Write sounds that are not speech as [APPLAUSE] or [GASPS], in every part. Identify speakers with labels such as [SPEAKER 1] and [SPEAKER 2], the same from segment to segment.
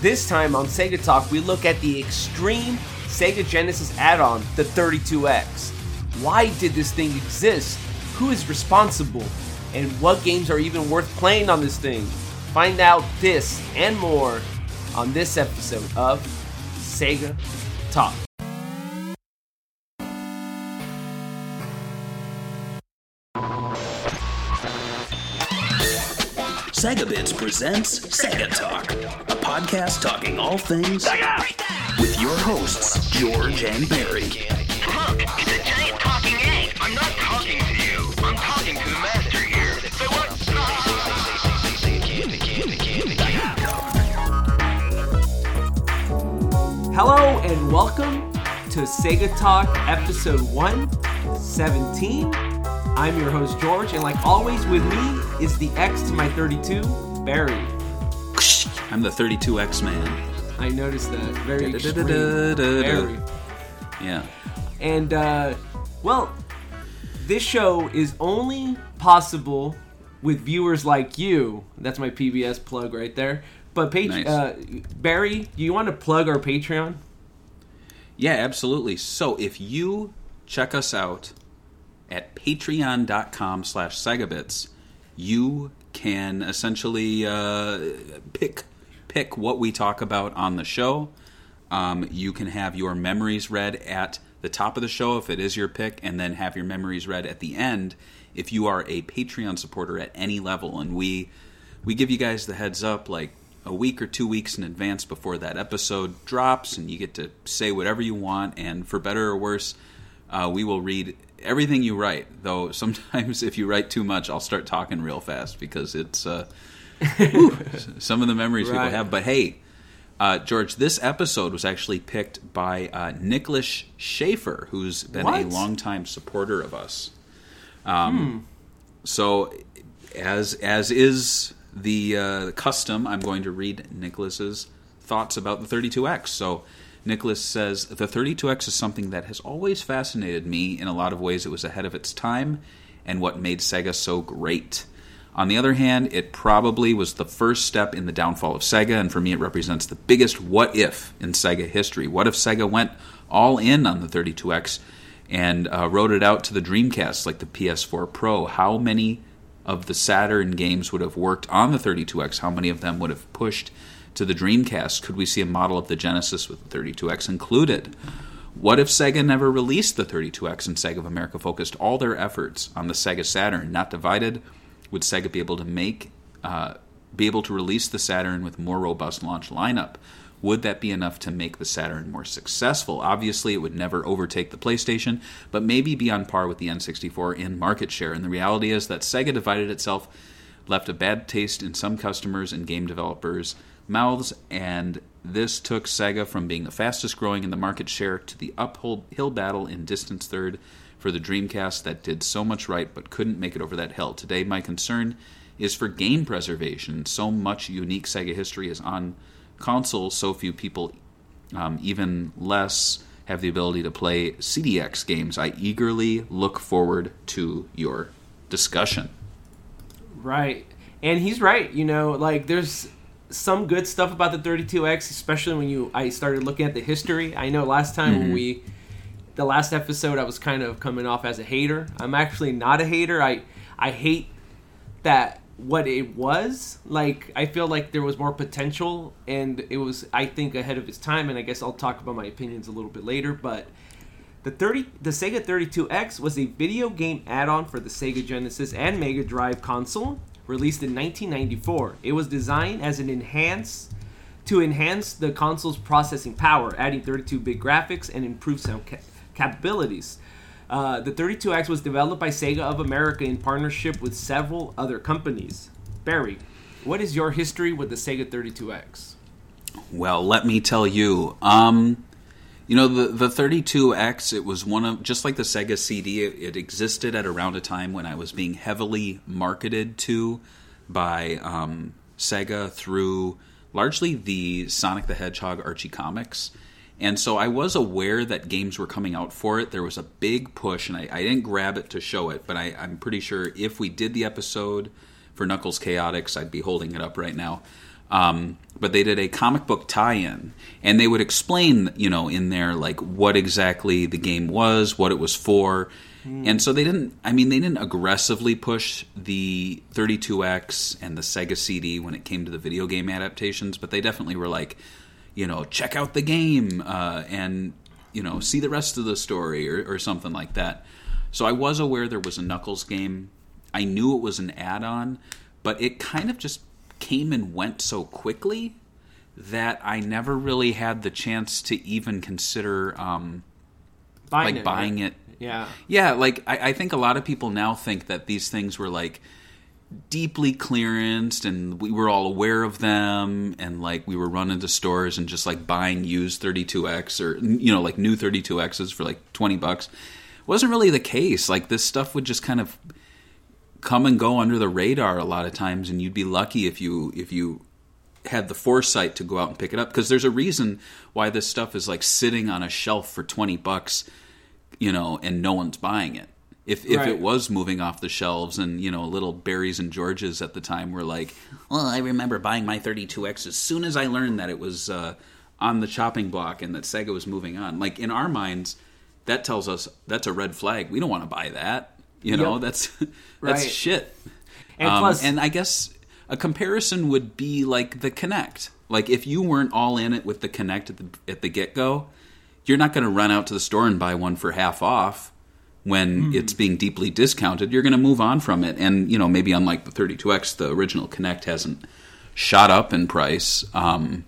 [SPEAKER 1] This time on Sega Talk, we look at the extreme Sega Genesis add on, the 32X. Why did this thing exist? Who is responsible? And what games are even worth playing on this thing? Find out this and more on this episode of Sega Talk.
[SPEAKER 2] Sega Bits presents Sega Talk, a podcast talking all things Sega. with your hosts, George and Barry.
[SPEAKER 3] Look, it's a giant talking egg. I'm not talking to you. I'm talking to the master here. So what?
[SPEAKER 1] Hello and welcome to Sega Talk episode 117. I'm your host George, and like always with me is the X to my 32, Barry.
[SPEAKER 2] I'm the 32X man.
[SPEAKER 1] I noticed that. Very. Very.
[SPEAKER 2] Yeah.
[SPEAKER 1] And, uh, well, this show is only possible with viewers like you. That's my PBS plug right there. But, Pat-
[SPEAKER 2] Nice.
[SPEAKER 1] uh, Barry, do you want to plug our Patreon?
[SPEAKER 2] Yeah, absolutely. So if you check us out at patreon.com slash segabits, you can essentially uh, pick pick what we talk about on the show. Um, you can have your memories read at the top of the show if it is your pick, and then have your memories read at the end if you are a Patreon supporter at any level. And we we give you guys the heads up like a week or two weeks in advance before that episode drops, and you get to say whatever you want. And for better or worse, uh, we will read everything you write. Though [LAUGHS] sometimes if you write too much, I'll start talking real fast because it's uh, whew, [LAUGHS] some of the memories
[SPEAKER 1] Right.
[SPEAKER 2] people have. But hey, uh, George, this episode was actually picked by uh, Nicholas Schaefer, who's been a
[SPEAKER 1] What?
[SPEAKER 2] longtime supporter of us. Um, So, as as is the uh, custom, I'm going to read Nicholas's thoughts about the 32X. So, Nicholas says the 32X is something that has always fascinated me. In a lot of ways, it was ahead of its time, and what made Sega so great. On the other hand, it probably was the first step in the downfall of Sega, and for me, it represents the biggest what if in Sega history. What if Sega went all in on the 32X and uh, wrote it out to the Dreamcast like the PS4 Pro? How many of the Saturn games would have worked on the 32X? How many of them would have pushed to the Dreamcast? Could we see a model of the Genesis with the 32X included? What if Sega never released the 32X and Sega of America focused all their efforts on the Sega Saturn, not divided? Would Sega be able to make, uh, be able to release the Saturn with more robust launch lineup? Would that be enough to make the Saturn more successful? Obviously, it would never overtake the PlayStation, but maybe be on par with the N64 in market share. And the reality is that Sega divided itself, left a bad taste in some customers and game developers' mouths, and this took Sega from being the fastest growing in the market share to the uphill battle in distance third for the Dreamcast that did so much right but couldn't make it over that hill. Today, my concern is for game preservation. So much unique Sega history is on consoles, so few people, um, even less, have the ability to play CDX games. I eagerly look forward to your discussion.
[SPEAKER 1] Right. And he's right, you know, like there's some good stuff about the 32X, especially when you I started looking at the history. I know last time when mm-hmm. we the last episode I was kind of coming off as a hater. I'm actually not a hater. I I hate that what it was. Like I feel like there was more potential and it was I think ahead of its time and I guess I'll talk about my opinions a little bit later, but the 30 the Sega 32X was a video game add-on for the Sega Genesis and Mega Drive console, released in 1994. It was designed as an enhance to enhance the console's processing power, adding 32-bit graphics and improved sound ca- capabilities. Uh, the 32X was developed by Sega of America in partnership with several other companies. Barry, what is your history with the Sega 32X?
[SPEAKER 2] Well, let me tell you. Um, you know, the the 32X, it was one of just like the Sega CD. It, it existed at around a time when I was being heavily marketed to by um, Sega through largely the Sonic the Hedgehog Archie comics. And so I was aware that games were coming out for it. There was a big push, and I, I didn't grab it to show it, but I, I'm pretty sure if we did the episode for Knuckles Chaotix, I'd be holding it up right now. Um, but they did a comic book tie-in, and they would explain, you know, in there like what exactly the game was, what it was for, and so they didn't. I mean, they didn't aggressively push the 32x and the Sega CD when it came to the video game adaptations, but they definitely were like, you know, check out the game uh, and you know see the rest of the story or, or something like that. So I was aware there was a Knuckles game. I knew it was an add-on, but it kind of just came and went so quickly that I never really had the chance to even consider um,
[SPEAKER 1] Buying
[SPEAKER 2] like
[SPEAKER 1] it,
[SPEAKER 2] buying
[SPEAKER 1] right?
[SPEAKER 2] it
[SPEAKER 1] Yeah.
[SPEAKER 2] yeah, like I, I think a lot of people now think that these things were like deeply clearanced and we were all aware of them and like we were running to stores and just like buying used 32x or you know like new 32x's for like 20 bucks wasn't really the case like this stuff would just kind of come and go under the radar a lot of times and you'd be lucky if you if you had the foresight to go out and pick it up. Because there's a reason why this stuff is like sitting on a shelf for 20 bucks you know and no one's buying it. If if
[SPEAKER 1] Right.
[SPEAKER 2] it was moving off the shelves and you know little berries and georges at the time were like well i remember buying my 32x as soon as i learned that it was uh, on the chopping block and that sega was moving on. Like in our minds that tells us that's a red flag. We don't want to buy that you know
[SPEAKER 1] Yep.
[SPEAKER 2] that's [LAUGHS] that's
[SPEAKER 1] Right.
[SPEAKER 2] shit
[SPEAKER 1] And
[SPEAKER 2] um,
[SPEAKER 1] plus,
[SPEAKER 2] and I guess a comparison would be like the Kinect. Like if you weren't all in it with the Kinect at the at the get go, you're not going to run out to the store and buy one for half off when
[SPEAKER 1] Hmm.
[SPEAKER 2] it's being deeply discounted. You're going to move on from it, and you know maybe unlike the 32x, the original Kinect hasn't shot up in price. Um,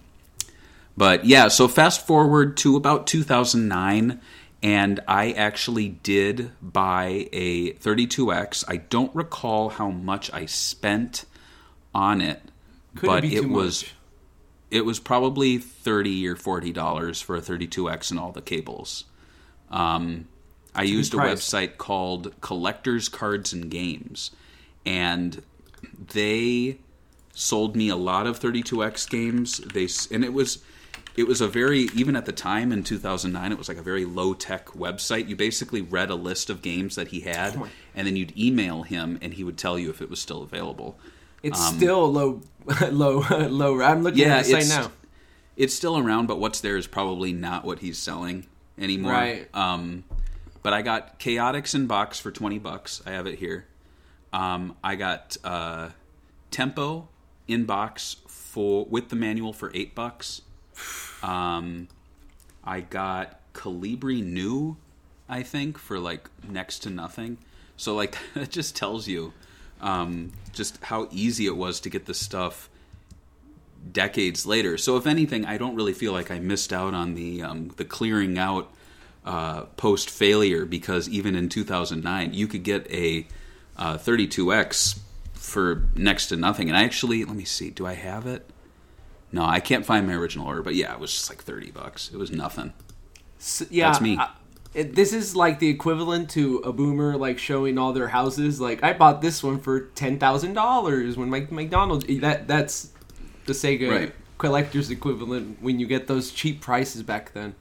[SPEAKER 2] but yeah, so fast forward to about 2009, and I actually did buy a 32X. I don't recall how much I spent on it,
[SPEAKER 1] Couldn't
[SPEAKER 2] but
[SPEAKER 1] be
[SPEAKER 2] it was
[SPEAKER 1] much.
[SPEAKER 2] it was probably 30 or 40 dollars for a 32X and all the cables. Um, I used a website called Collectors Cards and Games, and they sold me a lot of 32x games. They and it was it was a very even at the time in 2009 it was like a very low tech website. You basically read a list of games that he had and then you'd email him and he would tell you if it was still available.
[SPEAKER 1] it's still low, [LAUGHS] low, low. I'm looking
[SPEAKER 2] um, Yeah,
[SPEAKER 1] at the site now.
[SPEAKER 2] it's still around but what's there is probably not what he's selling anymore.
[SPEAKER 1] Right.
[SPEAKER 2] Um but I got Chaotix in box for 20 bucks. I have it here. Um, I got uh, Tempo in box for with the manual for eight bucks. Um, I got Kolibri new, I think, for like next to nothing. So like [LAUGHS] that just tells you um, just how easy it was to get this stuff decades later. So if anything, I don't really feel like I missed out on the um, the clearing out uh, post failure because even in 2009 you could get a uh, 32x for next to nothing. And I actually let me see, do I have it? No, I can't find my original order, but yeah, it was just like 30 bucks. It was nothing.
[SPEAKER 1] S- yeah,
[SPEAKER 2] That's me.
[SPEAKER 1] I- it, this is like the equivalent to a boomer like showing all their houses. Like I bought this one for ten thousand dollars when my McDonald's. That that's the Sega
[SPEAKER 2] Right.
[SPEAKER 1] collector's equivalent when you get those cheap prices back then.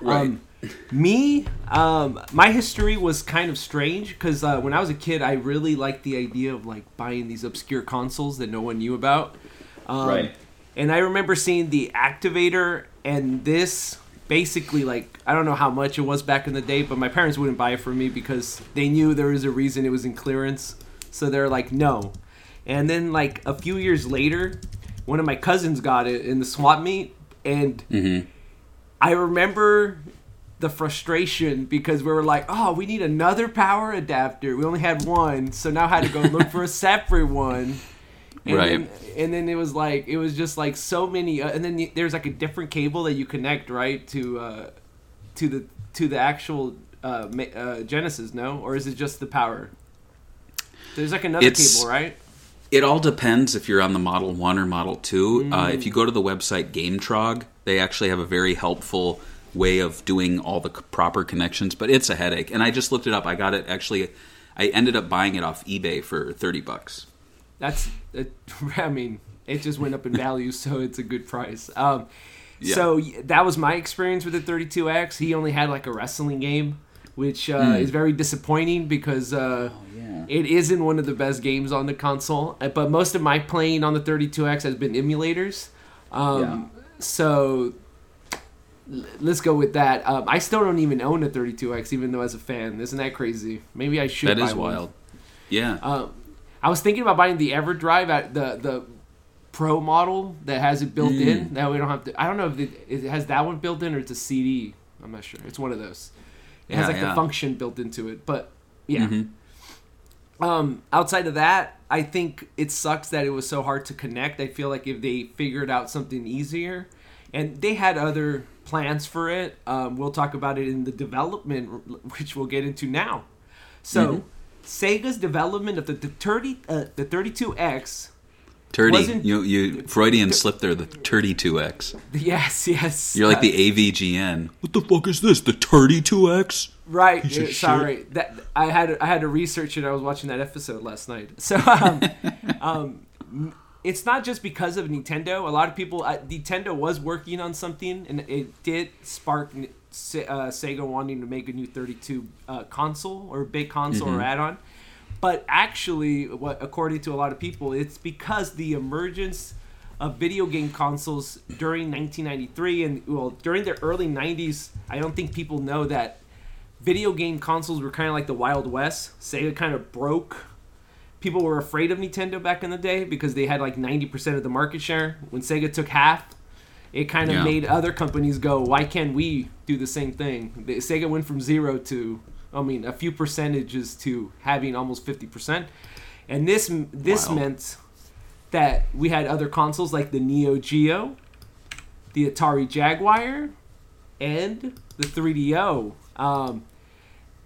[SPEAKER 2] Right.
[SPEAKER 1] Um, me, um, my history was kind of strange because uh, when I was a kid, I really liked the idea of like buying these obscure consoles that no one knew about. Um,
[SPEAKER 2] Right.
[SPEAKER 1] And I remember seeing the Activator and this basically like I don't know how much it was back in the day, but my parents wouldn't buy it for me because they knew there was a reason it was in clearance. So they're like, no. And then like a few years later, one of my cousins got it in the swap meet, and mm-hmm. I remember the frustration because we were like, oh, we need another power adapter. We only had one, so now I had to go look for a [LAUGHS] separate one. And
[SPEAKER 2] Right.
[SPEAKER 1] Then, and then it was like it was just like so many, uh, and then there's like a different cable that you connect right to uh, to the to the actual uh, uh, Genesis, no, or is it just the power? There's like another
[SPEAKER 2] It's-
[SPEAKER 1] cable, right?
[SPEAKER 2] It all depends if you're on the Model 1 or Model 2. Uh,
[SPEAKER 1] Mm.
[SPEAKER 2] if you go to the website GameTrog, they actually have a very helpful way of doing all the proper connections, but it's a headache. And I just looked it up. I got it actually, I ended up buying it off eBay for 30 bucks.
[SPEAKER 1] That's, it, [LAUGHS] I mean, it just went up in value, so it's a good price. Um,
[SPEAKER 2] Yeah.
[SPEAKER 1] So that was my experience with the 32X. He only had like a wrestling game, which uh, is very disappointing because uh,
[SPEAKER 2] Yeah.
[SPEAKER 1] It isn't one of the best games on the console, uh, but most of my playing on the 32X has been emulators. Um, So l- let's go with that. Um, I still don't even own a 32X, even though as a fan, isn't that crazy? Maybe I should.
[SPEAKER 2] That
[SPEAKER 1] buy
[SPEAKER 2] is
[SPEAKER 1] one.
[SPEAKER 2] wild. Yeah.
[SPEAKER 1] Um, I was thinking about buying the EverDrive at the the Pro model that has it built
[SPEAKER 2] Mm.
[SPEAKER 1] in. That we don't have to. I don't know if it, it has that one built in or it's a CD. I'm not sure. It's one of those. It has like
[SPEAKER 2] yeah.
[SPEAKER 1] the function built into it, but yeah.
[SPEAKER 2] Mhm.
[SPEAKER 1] Um, outside of that, I think it sucks that it was so hard to connect. I feel like if they figured out something easier, and they had other plans for it. Um, we'll talk about it in the development, which we'll get into now. So, Sega's development of the, the 30 uh, the 32X.
[SPEAKER 2] Turdy.
[SPEAKER 1] wasn't-
[SPEAKER 2] You you Freudian slip there. The 32x.
[SPEAKER 1] Yes, yes.
[SPEAKER 2] You're like
[SPEAKER 1] uh,
[SPEAKER 2] the AVGN. What the fuck is this? The 32x?
[SPEAKER 1] Right.
[SPEAKER 2] Piece of
[SPEAKER 1] uh,
[SPEAKER 2] shit.
[SPEAKER 1] sorry. That I had I had to research it. I was watching that episode last night. [LAUGHS] So um, [LAUGHS] um, it's not just because of Nintendo. A lot of people uh, Nintendo was working on something, and it did spark Se- uh, Sega wanting to make a new 32 uh, console or big console or add-on. But actually, what according to a lot of people, it's because the emergence of video game consoles during 1993 and well during the early 90s. I don't think people know that video game consoles were kind of like the Wild West. Sega kind of broke. People were afraid of Nintendo back in the day because they had like 90% of the market share. When Sega took half, it kind of
[SPEAKER 2] Yeah.
[SPEAKER 1] made other companies go, why can't we do the same thing? The- Sega went from zero to, I mean, a few percentages to having almost 50%. And this this
[SPEAKER 2] Wow.
[SPEAKER 1] meant that we had other consoles like the Neo Geo, the Atari Jaguar, and the 3DO. Um,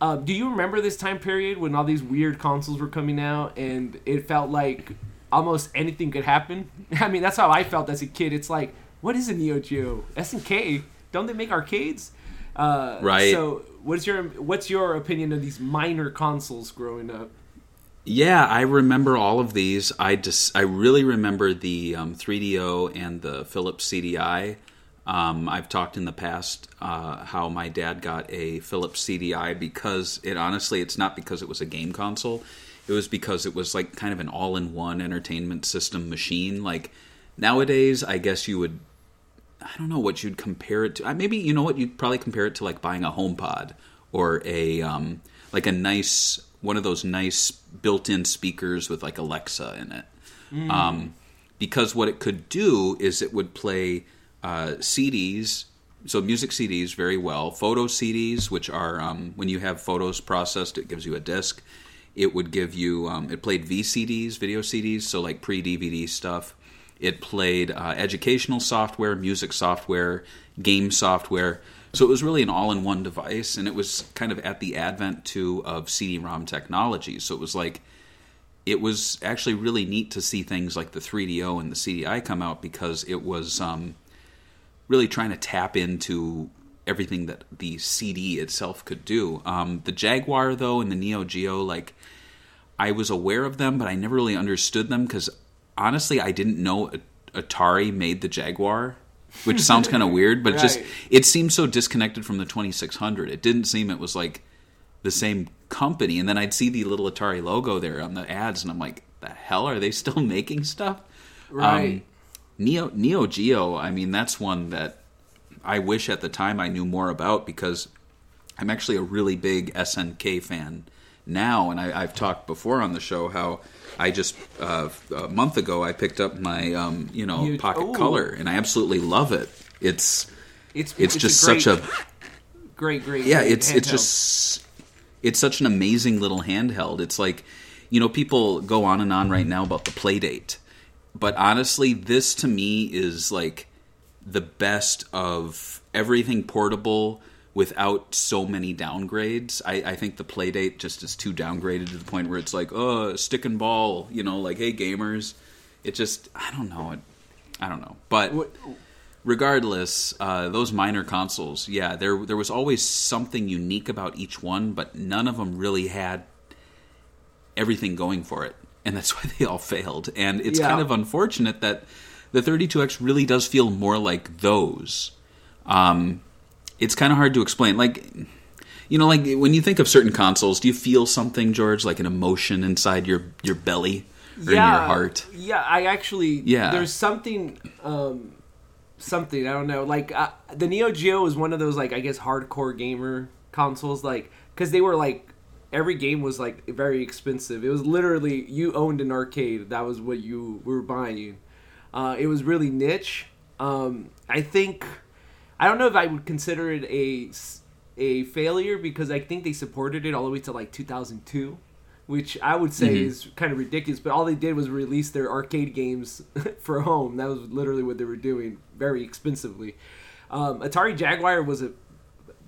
[SPEAKER 1] uh, do you remember this time period when all these weird consoles were coming out and it felt like almost anything could happen? [LAUGHS] I mean, that's how I felt as a kid. It's like, what is a Neo Geo? SNK? Don't they make arcades? Uh,
[SPEAKER 2] Right.
[SPEAKER 1] So, what's your what's your opinion of these minor consoles growing up?
[SPEAKER 2] Yeah, I remember all of these. I just I really remember the um, 3DO and the Philips CDI. Um, I've talked in the past uh, how my dad got a Philips CDI because it honestly it's not because it was a game console. It was because it was like kind of an all-in-one entertainment system machine. Like nowadays, I guess you would I don't know what you'd compare it to. Maybe you know what you'd probably compare it to like buying a HomePod or a um, like a nice one of those nice built-in speakers with like Alexa in it. Um, because what it could do is it would play uh, CDs, so music CDs very well, photo CDs, which are um, when you have photos processed, it gives you a disc. It would give you um, it played VCDs, video CDs, so like pre-DVD stuff. It played uh, educational software, music software, game software. So it was really an all-in-one device, and it was kind of at the advent too of CD-ROM technology. So it was like it was actually really neat to see things like the 3DO and the CDI come out because it was um, really trying to tap into everything that the CD itself could do. Um, the Jaguar, though, and the Neo Geo, like I was aware of them, but I never really understood them because honestly, I didn't know Atari made the Jaguar, which sounds kind of [LAUGHS] weird, but it just it seemed so disconnected from the 2600. It didn't seem it was like the same company. And then I'd see the little Atari logo there on the ads, and I'm like, the hell are they still [LAUGHS] making stuff?
[SPEAKER 1] Right.
[SPEAKER 2] Um, Neo Neo Geo, I mean, that's one that I wish at the time I knew more about because I'm actually a really big SNK fan now, and I, I've talked before on the show how I just uh, a month ago I picked up my um, you know
[SPEAKER 1] You-
[SPEAKER 2] Pocket
[SPEAKER 1] ooh.
[SPEAKER 2] Color, and I absolutely love it. It's
[SPEAKER 1] it's
[SPEAKER 2] it's, just
[SPEAKER 1] great,
[SPEAKER 2] such a
[SPEAKER 1] great, great.
[SPEAKER 2] yeah
[SPEAKER 1] great
[SPEAKER 2] it's it's just it's such an amazing little handheld it's like you know people go on and on right now about the playdate but honestly this to me is like the best of everything portable without so many downgrades I, I think the playdate just is too downgraded to the point where it's like oh stick and ball you know like hey gamers it just i don't know it i don't know but
[SPEAKER 1] What-
[SPEAKER 2] regardless, uh, those minor consoles, yeah, there there was always something unique about each one, but none of them really had everything going for it, and that's [LAUGHS] why they all failed. And it's
[SPEAKER 1] Yeah.
[SPEAKER 2] kind of unfortunate that the 32X really does feel more like those. Um, it's kind of hard to explain. Like, You know, like when you think of certain consoles, do you feel something, George, like an emotion inside your your belly or in your heart?
[SPEAKER 1] Yeah, I actually.
[SPEAKER 2] Yeah.
[SPEAKER 1] There's something. Um, something I don't know. Like uh, the Neo Geo is one of those like I guess hardcore gamer consoles, like because they were like every game was like very expensive. It was literally you owned an arcade. That was what you were buying. Uh, it was really niche. Um, I think I don't know if I would consider it a a failure because I think they supported it all the way to like 2002, which I would say is kind of ridiculous. But all they did was release their arcade games [LAUGHS] for home. That was literally what they were doing, very expensively. Um, Atari Jaguar was a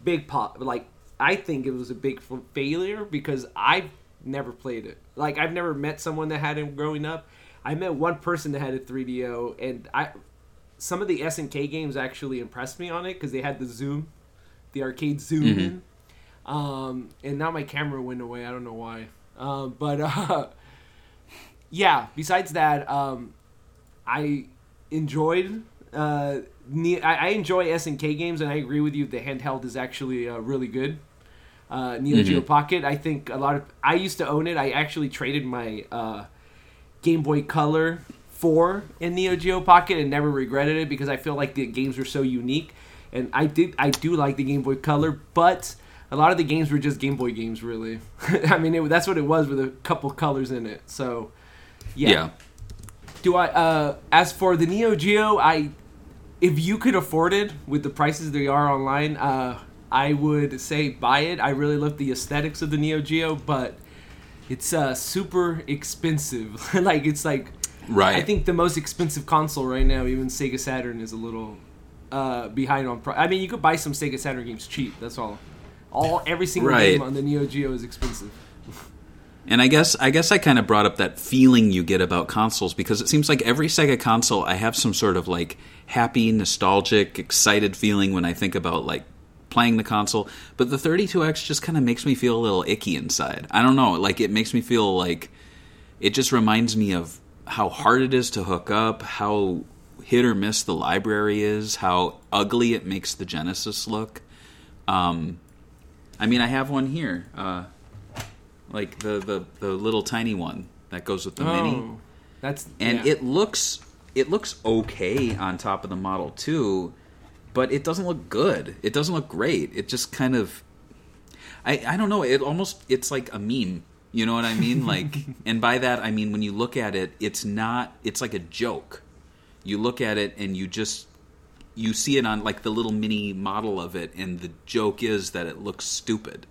[SPEAKER 1] big pop. Like I think it was a big failure because I've never played it. Like I've never met someone that had it growing up. I met one person that had a 3DO, and I some of the SNK games actually impressed me on it because they had the zoom, the arcade zoom in. Um, and now my camera went away. I don't know why. Um, but [LAUGHS] uh, yeah. Besides that, um, I enjoyed. Uh, ne- I, I enjoy SNK games, and I agree with you. The handheld is actually uh, really good. Uh, Neo Geo Pocket. I think a lot of. I used to own it. I actually traded my uh, Game Boy Color for in Neo Geo Pocket and never regretted it because I feel like the games were so unique. And I did. I do like the Game Boy Color, but a lot of the games were just Game Boy games. Really, [LAUGHS] I mean, it, that's what it was with a couple colors in it. So,
[SPEAKER 2] Yeah.
[SPEAKER 1] do I uh as for the Neo Geo, I if you could afford it with the prices they are online, uh I would say buy it. I really love the aesthetics of the Neo Geo, but it's uh super expensive. [LAUGHS] like it's like
[SPEAKER 2] Right.
[SPEAKER 1] I think the most expensive console right now, even Sega Saturn is a little uh behind on price. I mean, you could buy some Sega Saturn games cheap, that's all. All every single
[SPEAKER 2] Right.
[SPEAKER 1] game on the Neo Geo is expensive.
[SPEAKER 2] And I guess I guess I kind of brought up that feeling you get about consoles because it seems like every Sega console I have some sort of like happy, nostalgic, excited feeling when I think about like playing the console. But the 32X just kind of makes me feel a little icky inside. I don't know, like it makes me feel like it just reminds me of how hard it is to hook up, how hit or miss the library is, how ugly it makes the Genesis look. Um, I mean, I have one here. Uh, like the, the the little tiny one that goes with the mini
[SPEAKER 1] Oh, that's
[SPEAKER 2] and
[SPEAKER 1] yeah.
[SPEAKER 2] it looks it looks okay on top of the model too but it doesn't look good it doesn't look great it just kind of i i don't know it almost it's like a meme you know what i mean like [LAUGHS] and by that i mean when you look at it it's not it's like a joke you look at it and you just you see it on like the little mini model of it and the joke is that it looks stupid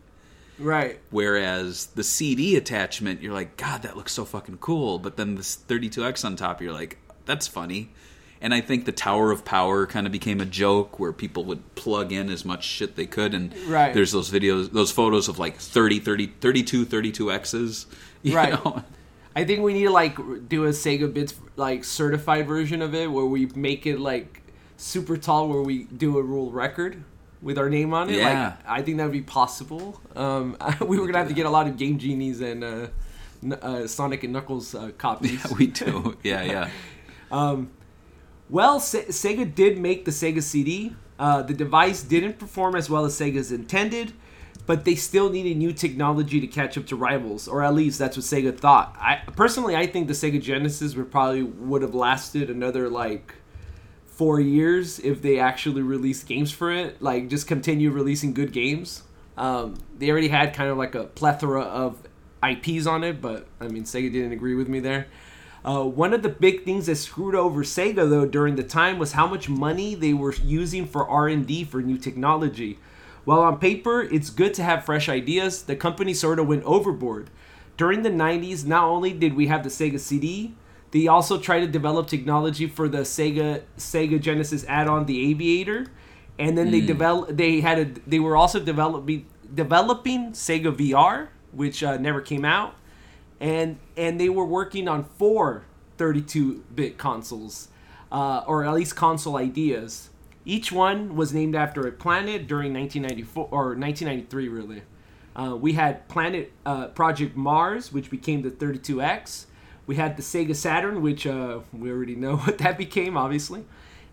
[SPEAKER 1] right.
[SPEAKER 2] Whereas the CD attachment, you're like, God, that looks so fucking cool. But then this 32X on top, you're like, that's funny. And I think the Tower of Power kind of became a joke where people would plug in as much shit they could. And
[SPEAKER 1] Right.
[SPEAKER 2] there's those videos, those photos of like 30, 30, 32, 32Xs. [LAUGHS] You
[SPEAKER 1] Right.
[SPEAKER 2] know?
[SPEAKER 1] I think we need to like do a Sega Bits like certified version of it where we make it like super tall, where we do a rule record with our name on it.
[SPEAKER 2] Yeah.
[SPEAKER 1] Like, I think that would be possible. Um, [LAUGHS] we were gonna have to get a lot of Game Genies and uh, uh, Sonic and Knuckles uh, copies. [LAUGHS]
[SPEAKER 2] we do. Yeah, yeah.
[SPEAKER 1] Well, Se- Sega did make the Sega CD. Uh, the device didn't perform as well as Sega's intended, but they still needed new technology to catch up to rivals, or at least that's what Sega thought. I personally, I think the Sega Genesis would probably would have lasted another like four years if they actually released games for it. Like just continue releasing good games. Um, they already had kind of like a plethora of IPs on it, but I mean Sega didn't agree with me there. Uh, one of the big things that screwed over Sega though during the time was how much money they were using for R&D for new technology. While on paper it's good to have fresh ideas, the company sort of went overboard. During the 90s, not only did we have the Sega CD, they also tried to develop technology for the Sega Sega Genesis add-on, the Aviator, and then they develop they had a they were also developing developing Sega VR, which uh, never came out, and and they were working on four 32-bit consoles, uh, or at least console ideas. Each one was named after a planet during 1994 or 1993, really. Uh, we had Planet uh, Project Mars, which became the 32X. We had the Sega Saturn, which uh, we already know [LAUGHS] what that became, obviously.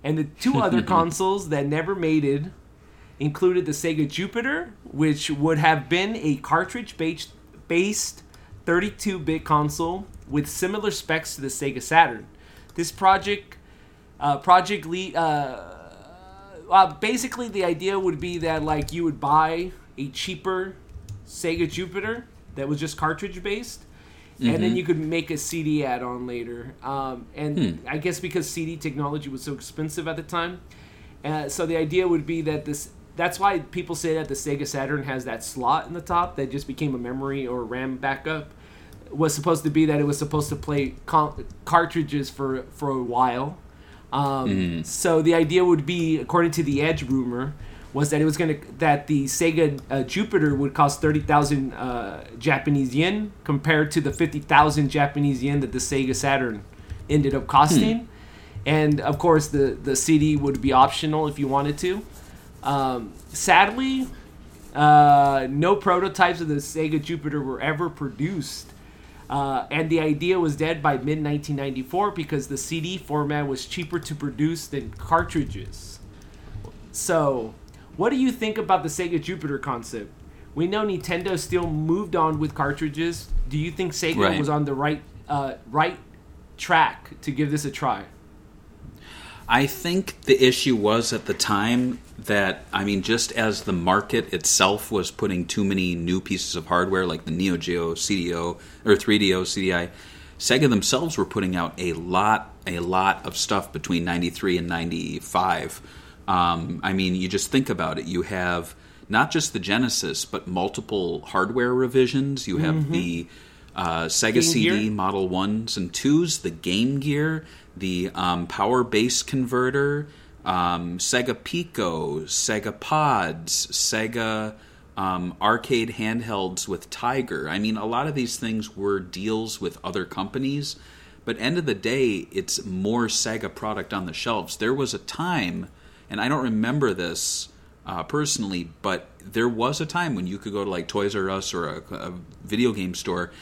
[SPEAKER 1] And the two [LAUGHS] other consoles that never made it included the Sega Jupiter, which would have been a cartridge-based based 32-bit console with similar specs to the Sega Saturn. This project uh, project lead uh, uh, basically the idea would be that like you would buy a cheaper Sega Jupiter that was just cartridge based, and then you could make a CD add on later. Um, and I guess because CD technology was so expensive at the time, uh, so the idea would be that this. That's why people say that the Sega Saturn has that slot in the top that just became a memory or RAM backup. Was supposed to be that it was supposed to play con- cartridges for for a while. Um, So the idea would be, according to the Edge rumor, was that it was gonna that the Sega uh, Jupiter would cost thirty thousand uh, Japanese yen compared to the fifty thousand Japanese yen that the Sega Saturn ended up costing, and of course the the CD would be optional if you wanted to. Um, sadly, uh, no prototypes of the Sega Jupiter were ever produced. Uh, and the idea was dead by mid 1994 because the CD format was cheaper to produce than cartridges. So, what do you think about the Sega Jupiter concept? We know Nintendo still moved on with cartridges. Do you think Sega
[SPEAKER 2] Right.
[SPEAKER 1] was on the right uh, right track to give this a try?
[SPEAKER 2] I think the issue was at the time that I mean, just as the market itself was putting too many new pieces of hardware, like the Neo Geo CDO or 3DO CDI, Sega themselves were putting out a lot, a lot of stuff between '93 and '95. Um, I mean, you just think about it. You have not just the Genesis, but multiple hardware revisions. You have the uh, Sega
[SPEAKER 1] Game
[SPEAKER 2] CD
[SPEAKER 1] Gear?
[SPEAKER 2] Model 1s and 2s, the Game Gear, the um, Power Base Converter, um, Sega Pico, Sega Pods, Sega um, arcade handhelds with Tiger. I mean, a lot of these things were deals with other companies, but end of the day, it's more Sega product on the shelves. There was a time, and I don't remember this uh, personally, but there was a time when you could go to like Toys R Us or a, a video game store,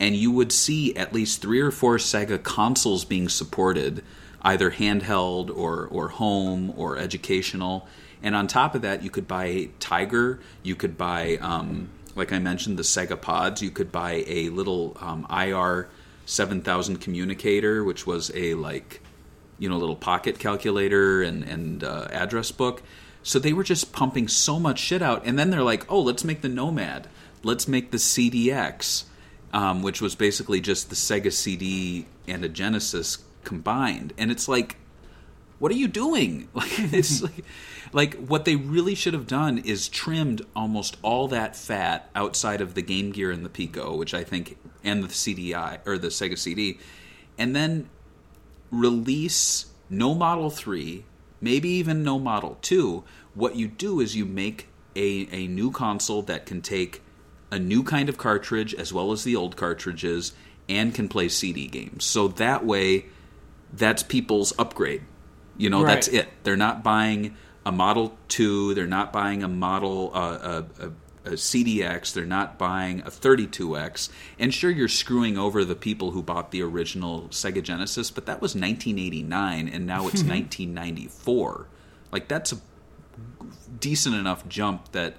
[SPEAKER 2] and you would see at least three or four Sega consoles being supported, either handheld or or home or educational. And on top of that, you could buy Tiger. You could buy, um, like I mentioned, the Sega Pods. You could buy a little um, IR seven thousand communicator, which was a like you know, little pocket calculator and and uh, address book. So they were just pumping so much shit out, and then they're like, "Oh, let's make the Nomad. Let's make the CDX," um, which was basically just the Sega CD and a Genesis combined. And it's like, what are you doing? [LAUGHS] Like it's like, like what they really should have done is trimmed almost all that fat outside of the Game Gear and the Pico, which I think, and the CDI or the Sega CD, and then release no Model 3, maybe even no Model 2, what you do is you make a, a new console that can take a new kind of cartridge as well as the old cartridges and can play CD games. So that way, that's people's upgrade. You know, that's it. They're not buying a Model 2, they're not buying a Model, uh, a, a, a CDX, they're not buying a 32X. And sure, you're screwing over the people who bought the original Sega Genesis, but that was 1989, and now it's [LAUGHS] 1994. Like, that's a decent enough jump that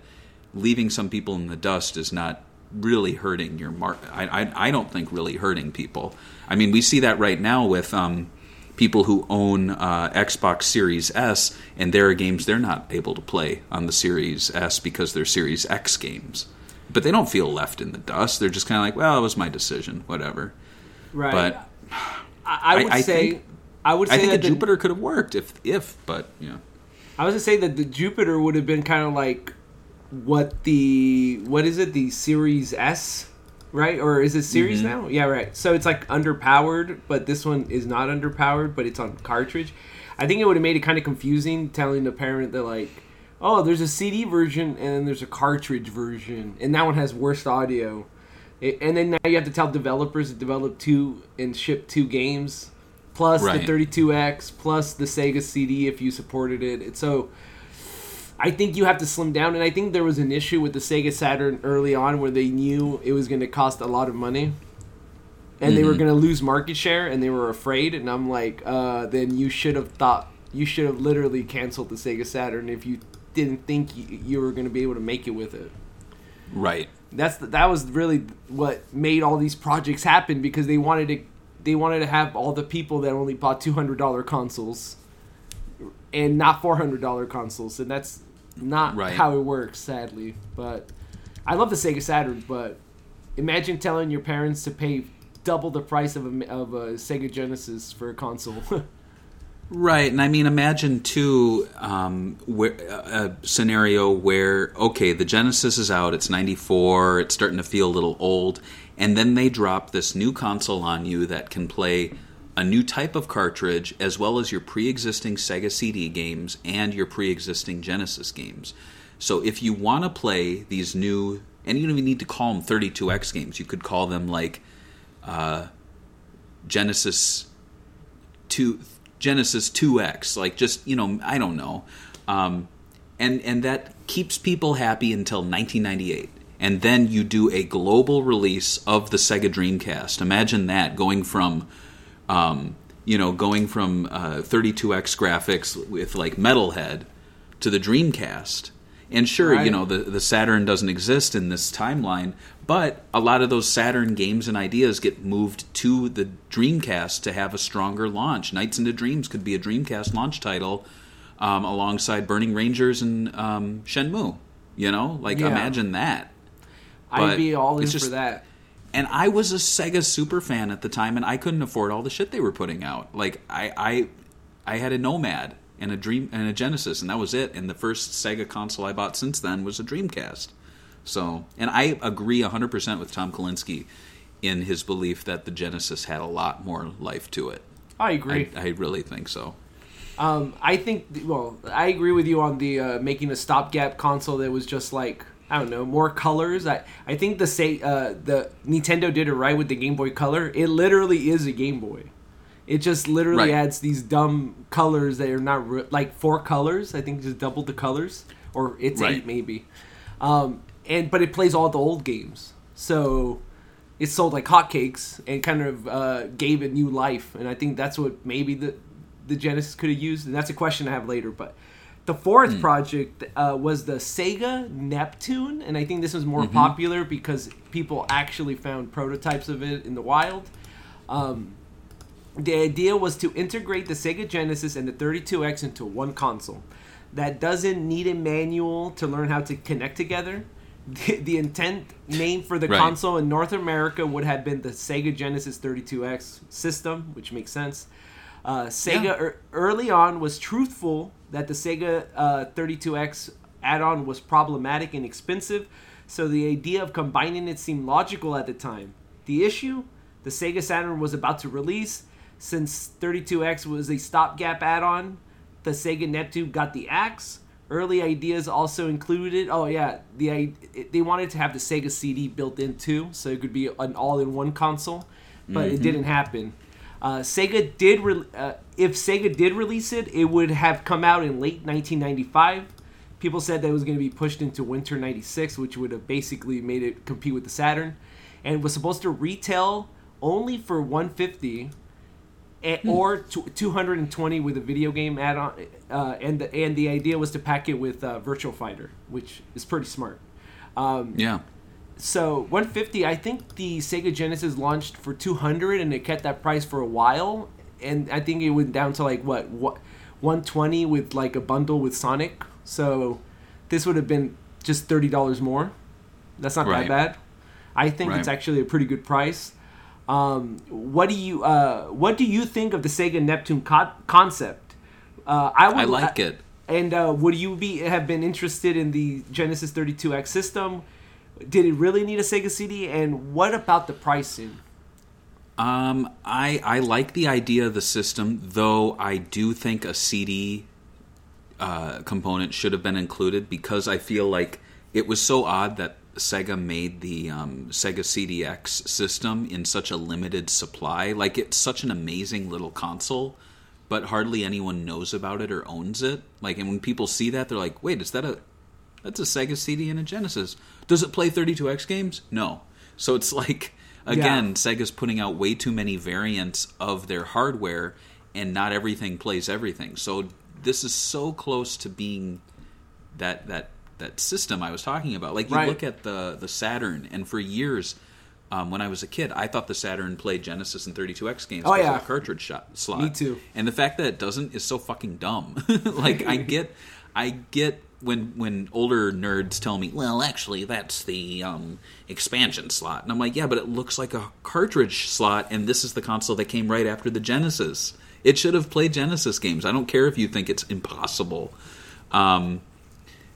[SPEAKER 2] leaving some people in the dust is not really hurting your market. I, I I don't think really hurting people. I mean, we see that right now with um, people who own uh, Xbox Series S, and there are games they're not able to play on the Series S because they're Series X games. But they don't feel left in the dust. They're just kind of like, well, it was my decision, whatever.
[SPEAKER 1] Right.
[SPEAKER 2] But
[SPEAKER 1] I, I would
[SPEAKER 2] I- I
[SPEAKER 1] say
[SPEAKER 2] think-
[SPEAKER 1] I would say
[SPEAKER 2] I think
[SPEAKER 1] that the,
[SPEAKER 2] Jupiter could have worked if if, but you know.
[SPEAKER 1] I was gonna say that the Jupiter would have been kind of like what the what is it the Series S, right? Or is it Series
[SPEAKER 2] Mm-hmm.
[SPEAKER 1] now? Yeah, right. So it's like underpowered, but this one is not underpowered, but it's on cartridge. I think it would have made it kind of confusing telling the parent that like, oh, there's a CD version and then there's a cartridge version, and that one has worse audio. It, and then now you have to tell developers to develop two and ship two games, plus
[SPEAKER 2] Right.
[SPEAKER 1] the 32X, plus the Sega CD if you supported it. It's so I think you have to slim down, and I think there was an issue with the Sega Saturn early on where they knew it was going to cost a lot of money, and they were
[SPEAKER 2] Mm-hmm.
[SPEAKER 1] going to lose market share, and they were afraid. And I'm like, uh, then you should have thought you should have literally canceled the Sega Saturn if you didn't think you, you were going to be able to make it with it.
[SPEAKER 2] Right.
[SPEAKER 1] That's the, that was really what made all these projects happen because they wanted to they wanted to have all the people that only bought two hundred dollar consoles and not four hundred dollar consoles, and that's not
[SPEAKER 2] Right.
[SPEAKER 1] how it works, sadly. But I love the Sega Saturn, but imagine telling your parents to pay double the price of a, of a Sega Genesis for a console. [LAUGHS]
[SPEAKER 2] Right, and I mean, imagine too um, where, a a scenario where okay, the Genesis is out, it's ninety four, it's starting to feel a little old, and then they drop this new console on you that can play a new type of cartridge as well as your pre-existing Sega CD games and your pre-existing Genesis games. So if you want to play these new, and you don't even need to call them thirty two X games, you could call them like uh, Genesis two Genesis 2X, like just you know I don't know, um, and and that keeps people happy until 1998, and then you do a global release of the Sega Dreamcast. Imagine that going from, um, you know, going from uh, 32X graphics with like Metalhead to the Dreamcast. And sure, you know, the, the Saturn doesn't exist in this timeline, but a lot of those Saturn games and ideas get moved to the Dreamcast to have a stronger launch. Nights into Dreams could be a Dreamcast launch title um, alongside Burning Rangers and um, Shenmue. You know, like
[SPEAKER 1] Yeah.
[SPEAKER 2] imagine that.
[SPEAKER 1] I'd be all in
[SPEAKER 2] it's
[SPEAKER 1] for that.
[SPEAKER 2] And I was a Sega super fan at the time, and I couldn't afford all the shit they were putting out. Like I, I, I had a Nomad and a Dream and a Genesis, and that was it. And the first Sega console I bought since then was a Dreamcast. So, and I agree 100% with Tom Kalinske in his belief that the Genesis had a lot more life to it.
[SPEAKER 1] I agree.
[SPEAKER 2] I, I really think so.
[SPEAKER 1] Um, I think, well, I agree with you on the uh, making a stopgap console that was just like I don't know more colors. I I think the say uh, the Nintendo did it right with the Game Boy Color. It literally is a Game Boy. It just literally
[SPEAKER 2] Right.
[SPEAKER 1] adds these dumb colors that are not re- like four colors. I think just double the colors, or it's
[SPEAKER 2] Right.
[SPEAKER 1] eight maybe. Um, and but it plays all the old games, so it sold like hotcakes and kind of uh, gave it new life. And I think that's what maybe the the Genesis could have used. And that's a question I have later. But the fourth project uh, was the Sega Neptune, and I think this was more popular because people actually found prototypes of it in the wild. Um, the idea was to integrate the Sega Genesis and the 32X into one console that doesn't need a manual to learn how to connect together. The, the intent name for the
[SPEAKER 2] Right.
[SPEAKER 1] console in North America would have been the Sega Genesis 32X system, which makes sense. Uh, Sega
[SPEAKER 2] Yeah.
[SPEAKER 1] ear- early on was truthful that the Sega uh, 32X add-on was problematic and expensive, so the idea of combining it seemed logical at the time. The issue, the Sega Saturn was about to release, since 32X was a stopgap add-on. The Sega Neptune got the axe. Early ideas also included. Oh yeah, the they wanted to have the Sega CD built in too, so it could be an all-in-one console, but it didn't happen. Uh, Sega did re- uh, if Sega did release it, it would have come out in late 1995. People said that it was going to be pushed into winter 96, which would have basically made it compete with the Saturn and was supposed to retail only for 150 and, or tw 220 with a video game add-on uh, and the, and the idea was to pack it with uh, Virtual Fighter, which is pretty smart. Um,
[SPEAKER 2] Yeah.
[SPEAKER 1] So 150 i think the sega genesis launched for 200 and it kept that price for a while. And i think it went down to like what what 120 with like a bundle with sonic. So this would have been just $30 more. That's not
[SPEAKER 2] Right.
[SPEAKER 1] that bad. I think it's actually a pretty good price. Um, what do you uh, what do you think of the sega neptune co- concept? Uh, I, would,
[SPEAKER 2] I like it.
[SPEAKER 1] and uh, would you be have been interested in the Genesis 32X system? Did it really need a Sega CD? And what about the pricing?
[SPEAKER 2] Um, I I like the idea of the system, though I do think a CD uh, component should have been included because I feel like it was so odd that Sega made the um, Sega CDX system in such a limited supply. Like it's such an amazing little console, but hardly anyone knows about it or owns it. Like, and when people see that, they're like, "Wait, is that a that's a Sega CD and a Genesis. Does it play 32X games? No. So it's [LAUGHS] like again,
[SPEAKER 1] Yeah.
[SPEAKER 2] Sega's putting out way too many variants of their hardware and not everything plays everything. So this is so close to being that that that system I was talking about. Like you
[SPEAKER 1] Right.
[SPEAKER 2] look at the the Saturn, and for years. Um, when I was a kid, I thought the Saturn played Genesis and 32X games
[SPEAKER 1] Oh, yeah.
[SPEAKER 2] of the cartridge shot, slot.
[SPEAKER 1] Me too.
[SPEAKER 2] And the fact that it doesn't is so fucking dumb. [LAUGHS] like I [LAUGHS] get, I get when when older nerds tell me, well, actually, that's the um, expansion slot, and I'm like, yeah, but it looks like a cartridge slot, and this is the console that came right after the Genesis. It should have played Genesis games. I don't care if you think it's impossible. Um,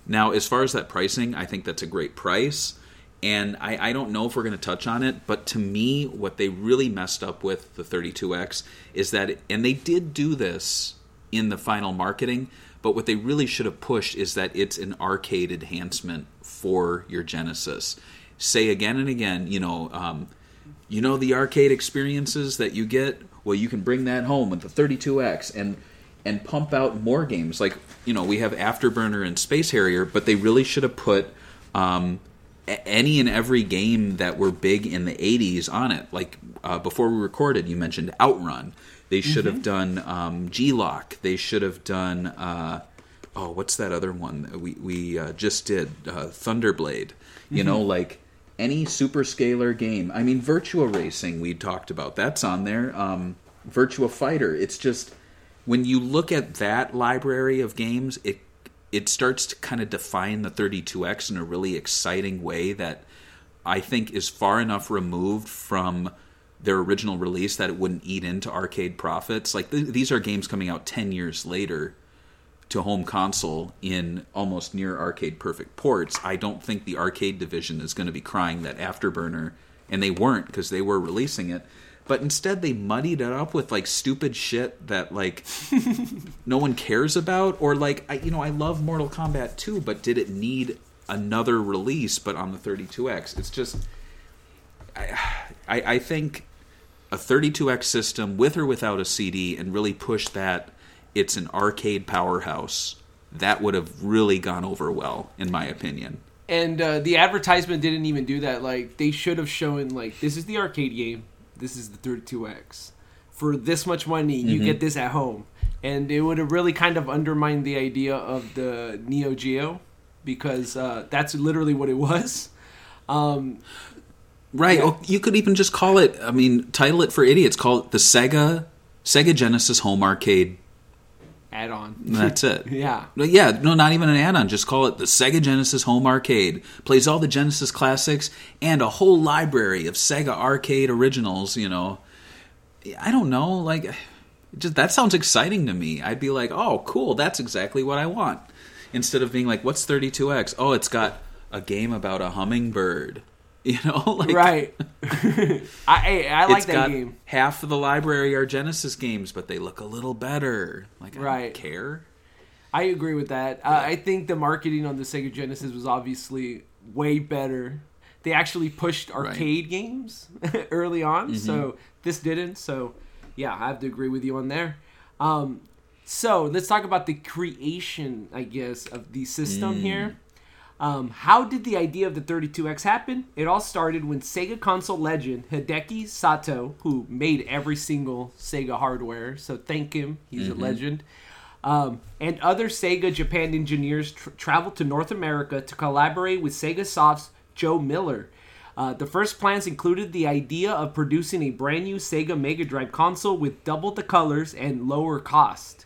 [SPEAKER 2] now, as far as that pricing, I think that's a great price. And I, I don't know if we're going to touch on it, but to me, what they really messed up with the 32X is that, and they did do this in the final marketing, but what they really should have pushed is that it's an arcade enhancement for your Genesis. Say again and again, you know, um, you know the arcade experiences that you get. Well, you can bring that home with the 32X and and pump out more games. Like you know, we have Afterburner and Space Harrier, but they really should have put um, any and every game that were big in the 80s on it. Like uh, before we recorded, you mentioned Outrun. They should have done um, G-LOC. They should have done. Uh, oh, what's that other one that we we uh, just did? Uh, Thunderblade. You know, like any Super Scaler game. I mean, Virtua Racing. We talked about that's on there. Um, Virtua Fighter. It's just when you look at that library of games, it it starts to kind of define the 32X in a really exciting way that I think is far enough removed from their original release that it wouldn't eat into arcade profits. Like th- these are games coming out 10 years later to home console in almost near arcade perfect ports. I don't think the arcade division is going to be crying that Afterburner and they weren't because they were releasing it. But instead they muddied it up with like stupid shit that like [LAUGHS] no one cares about or like I, you know I love Mortal Kombat 2 but did it need another release but on the 32X it's just I I, I think a 32X system with or without a CD and really push that it's an arcade powerhouse that would have really gone over well in my opinion
[SPEAKER 1] And uh, the advertisement didn't even do that. Like they should have shown like this is the arcade game, this is the 32x. For this much money,
[SPEAKER 2] Mm-hmm.
[SPEAKER 1] you get this at home, and it would have really kind of undermined the idea of the Neo Geo because uh, that's literally what it was. Um,
[SPEAKER 2] right
[SPEAKER 1] Yeah.
[SPEAKER 2] oh, you could even just call it I mean title it for idiots call it the Sega Sega Genesis home arcade
[SPEAKER 1] add on.
[SPEAKER 2] that's it [LAUGHS]
[SPEAKER 1] yeah.
[SPEAKER 2] Yeah, no, not even an add-on. Just call it the Sega Genesis Home Arcade. Plays all the Genesis classics and a whole library of Sega arcade originals. You know, I don't know. Like, just that sounds exciting to me. I'd be like, oh, cool. That's exactly what I want. Instead of being like, what's 32x? Oh, it's got a game about a hummingbird. You know, [LAUGHS] like
[SPEAKER 1] right. [LAUGHS] I I, I like
[SPEAKER 2] it's
[SPEAKER 1] that
[SPEAKER 2] got
[SPEAKER 1] game.
[SPEAKER 2] half of the library are Genesis games, but they look a little better. Like, I
[SPEAKER 1] Right.
[SPEAKER 2] don't care.
[SPEAKER 1] I agree with that. Uh, I think the marketing on the Sega Genesis was obviously way better. They actually pushed arcade games [LAUGHS] early on, so this didn't. So, yeah, I have to agree with you on there. Um, so let's talk about the creation, I guess, of the system here. Um, how did the idea of the 32X happen? It all started when Sega console legend Hideki Sato, who made every single Sega hardware, so thank him, he's a legend, um, and other Sega Japan engineers tr- traveled to North America to collaborate with Sega Soft's Joe Miller. Uh, the first plans included the idea of producing a brand new Sega Mega Drive console with double the colors and lower cost.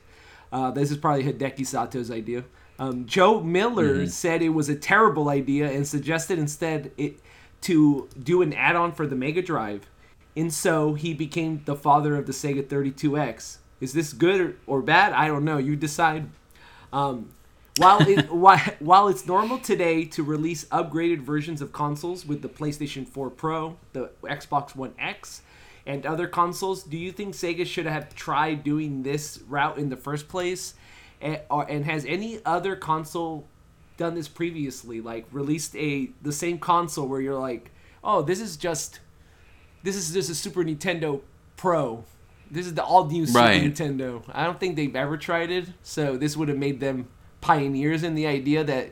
[SPEAKER 1] Uh, this is probably Hideki Sato's idea. Um, Joe Miller said it was a terrible idea and suggested instead it to do an add-on for the Mega Drive. And so he became the father of the Sega 32X. Is this good or, or bad? I don't know. You decide. Um, while it, [LAUGHS] while, while it's normal today to release upgraded versions of consoles with the PlayStation 4 Pro, the Xbox One X, and other consoles, do you think Sega should have tried doing this route in the first place? And, or, and has any other console done this previously? Like released a the same console where you're like, oh, this is just this is just a Super Nintendo Pro. This is the all new Super
[SPEAKER 2] Right.
[SPEAKER 1] Nintendo. I don't think they've ever tried it, so this would have made them pioneers in the idea that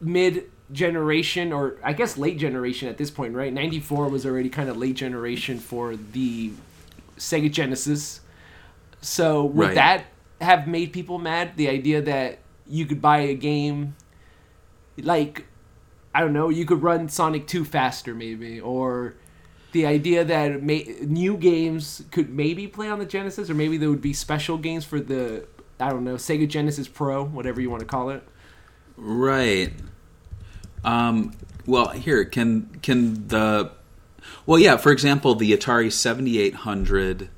[SPEAKER 1] mid generation or I guess late generation at this point, right? 94 was already kind of late generation for the Sega Genesis. So would
[SPEAKER 2] Right.
[SPEAKER 1] that have made people mad? The idea that you could buy a game like I don't know, you could run Sonic 2 faster maybe or the idea that may, new games could maybe play on the Genesis or maybe there would be special games for the I don't know, Sega Genesis Pro, whatever you want to call it.
[SPEAKER 2] Right. Um, well, here can can the well, yeah. For example, the Atari Seventy Eight Hundred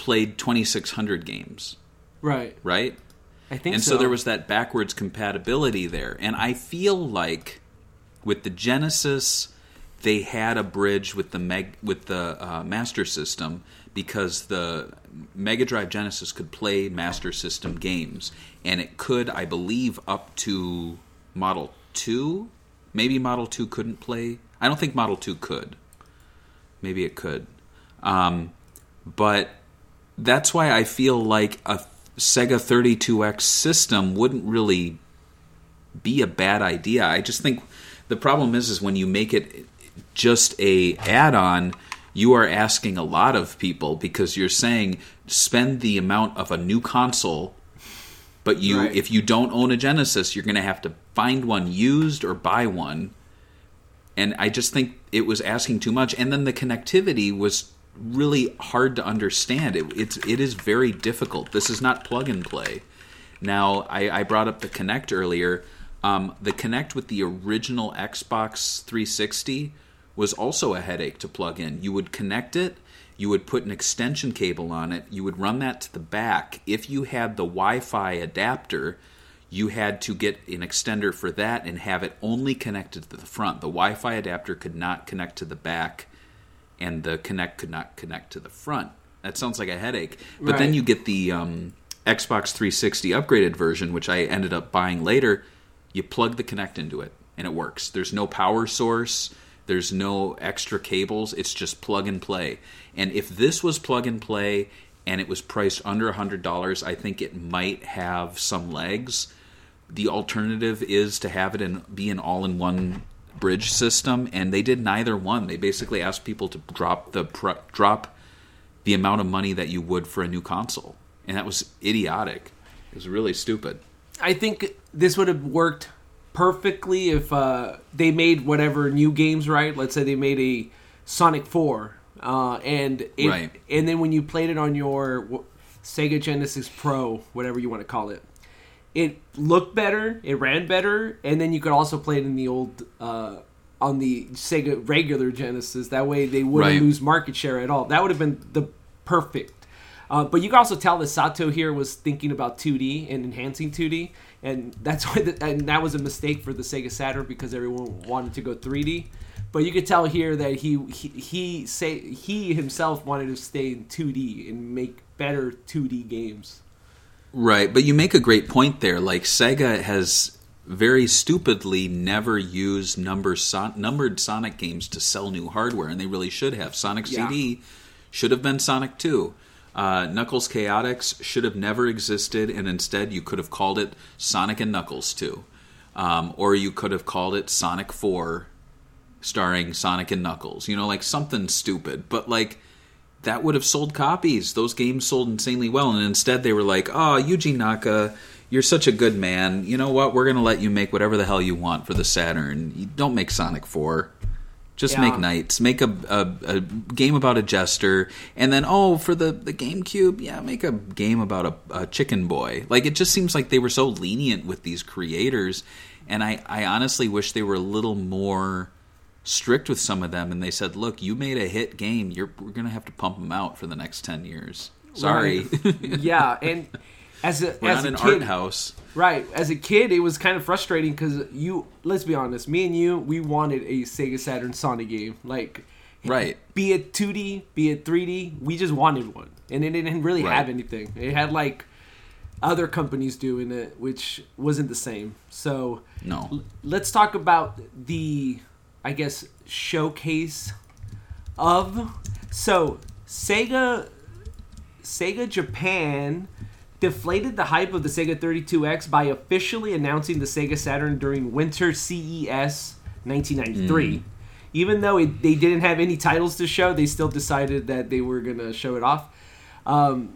[SPEAKER 2] played twenty six hundred games,
[SPEAKER 1] Right.
[SPEAKER 2] right?
[SPEAKER 1] I think so.
[SPEAKER 2] and
[SPEAKER 1] so.
[SPEAKER 2] so there was that backwards compatibility there. And I feel like with the Genesis, they had a bridge with the Meg with the uh, Master System because the Mega Drive Genesis could play Master System games, and it could, I believe, up to Model Two. Maybe Model Two couldn't play. I don't think Model Two could. Maybe it could, um, but that's why I feel like a Sega 32X system wouldn't really be a bad idea. I just think the problem is is when you make it just a add-on, you are asking a lot of people because you're saying spend the amount of a new console but you
[SPEAKER 1] Right.
[SPEAKER 2] if you don't own a Genesis, you're going to have to find one used or buy one. And I just think it was asking too much and then the connectivity was really hard to understand. It, it's it is very difficult. This is not plug and play. Now, I, I brought up the Kinect earlier. Um, the Kinect with the original Xbox 360 was also a headache to plug in. You would connect it, you would put an extension cable on it, you would run that to the back. If you had the Wi Fi adapter, you had to get an extender for that and have it only connected to the front. The Wi Fi adapter could not connect to the back, and the Kinect could not connect to the front. That sounds like a headache. But then you get the um, Xbox 360 upgraded version, which I ended up buying later. You plug the Kinect into it, and it works. There's no power source. There's no extra cables. It's just plug and play. And if this was plug and play and it was priced under $100, I think it might have some legs. The alternative is to have it and be an all-in-one bridge system, and they did neither one. They basically asked people to drop the pr- drop the amount of money that you would for a new console, and that was idiotic. It was really stupid.
[SPEAKER 1] I think this would have worked perfectly if uh, they made whatever new games right. Let's say they made a Sonic Four, uh, and it,
[SPEAKER 2] Right.
[SPEAKER 1] and then when you played it on your Sega Genesis Pro, whatever you want to call it, it looked better, it ran better, and then you could also play it in the old uh, on the Sega regular Genesis. That way, they wouldn't
[SPEAKER 2] Right.
[SPEAKER 1] lose market share at all. That would have been the perfect. Uh, but you can also tell that Sato here was thinking about 2D and enhancing 2D, and that's [LAUGHS] why the, and that was a mistake for the Sega Saturn because everyone wanted to go 3D. But you could tell here that he he, he say he himself wanted to stay in 2D and make better 2D games.
[SPEAKER 2] Right, but you make a great point there. Like Sega has very stupidly never used number son- numbered Sonic games to sell new hardware, and they really should have. Sonic
[SPEAKER 1] Yeah.
[SPEAKER 2] CD should have been Sonic Two. Uh, Knuckles Chaotix should have never existed, and instead you could have called it Sonic and Knuckles Two, um, or you could have called it Sonic Four, starring Sonic and Knuckles. You know, like something stupid, but like that would have sold copies. Those games sold insanely well, and instead they were like, "Oh, Yuji Naka, you're such a good man. You know what? We're gonna let you make whatever the hell you want for the Saturn. You don't make Sonic Four. Just
[SPEAKER 1] Yeah.
[SPEAKER 2] make NiGHTS. Make a, a a game about a jester, and then oh, for the the GameCube, yeah, make a game about a, a chicken boy. Like it just seems like they were so lenient with these creators, and I I honestly wish they were a little more strict with some of them and they said look you made a hit game you're we're gonna have to pump them out for the next 10 years sorry
[SPEAKER 1] Right. [LAUGHS] yeah, and as a
[SPEAKER 2] we're
[SPEAKER 1] as a
[SPEAKER 2] an
[SPEAKER 1] kid,
[SPEAKER 2] art house
[SPEAKER 1] Right. As a kid, it was kind of frustrating because you, let's be honest, me and you, we wanted a Sega Saturn Sonic game. Like,
[SPEAKER 2] right
[SPEAKER 1] be it 2D, be it 3D, we just wanted one. And it didn't really
[SPEAKER 2] Right.
[SPEAKER 1] have anything. It had like other companies doing it, which wasn't the same. So
[SPEAKER 2] no
[SPEAKER 1] l- let's talk about the, I guess, showcase of. So Sega, Sega Japan deflated the hype of the Sega 32X by officially announcing the Sega Saturn during Winter CES 1993. Even though it, they didn't have any titles to show, they still decided that they were gonna show it off. Um,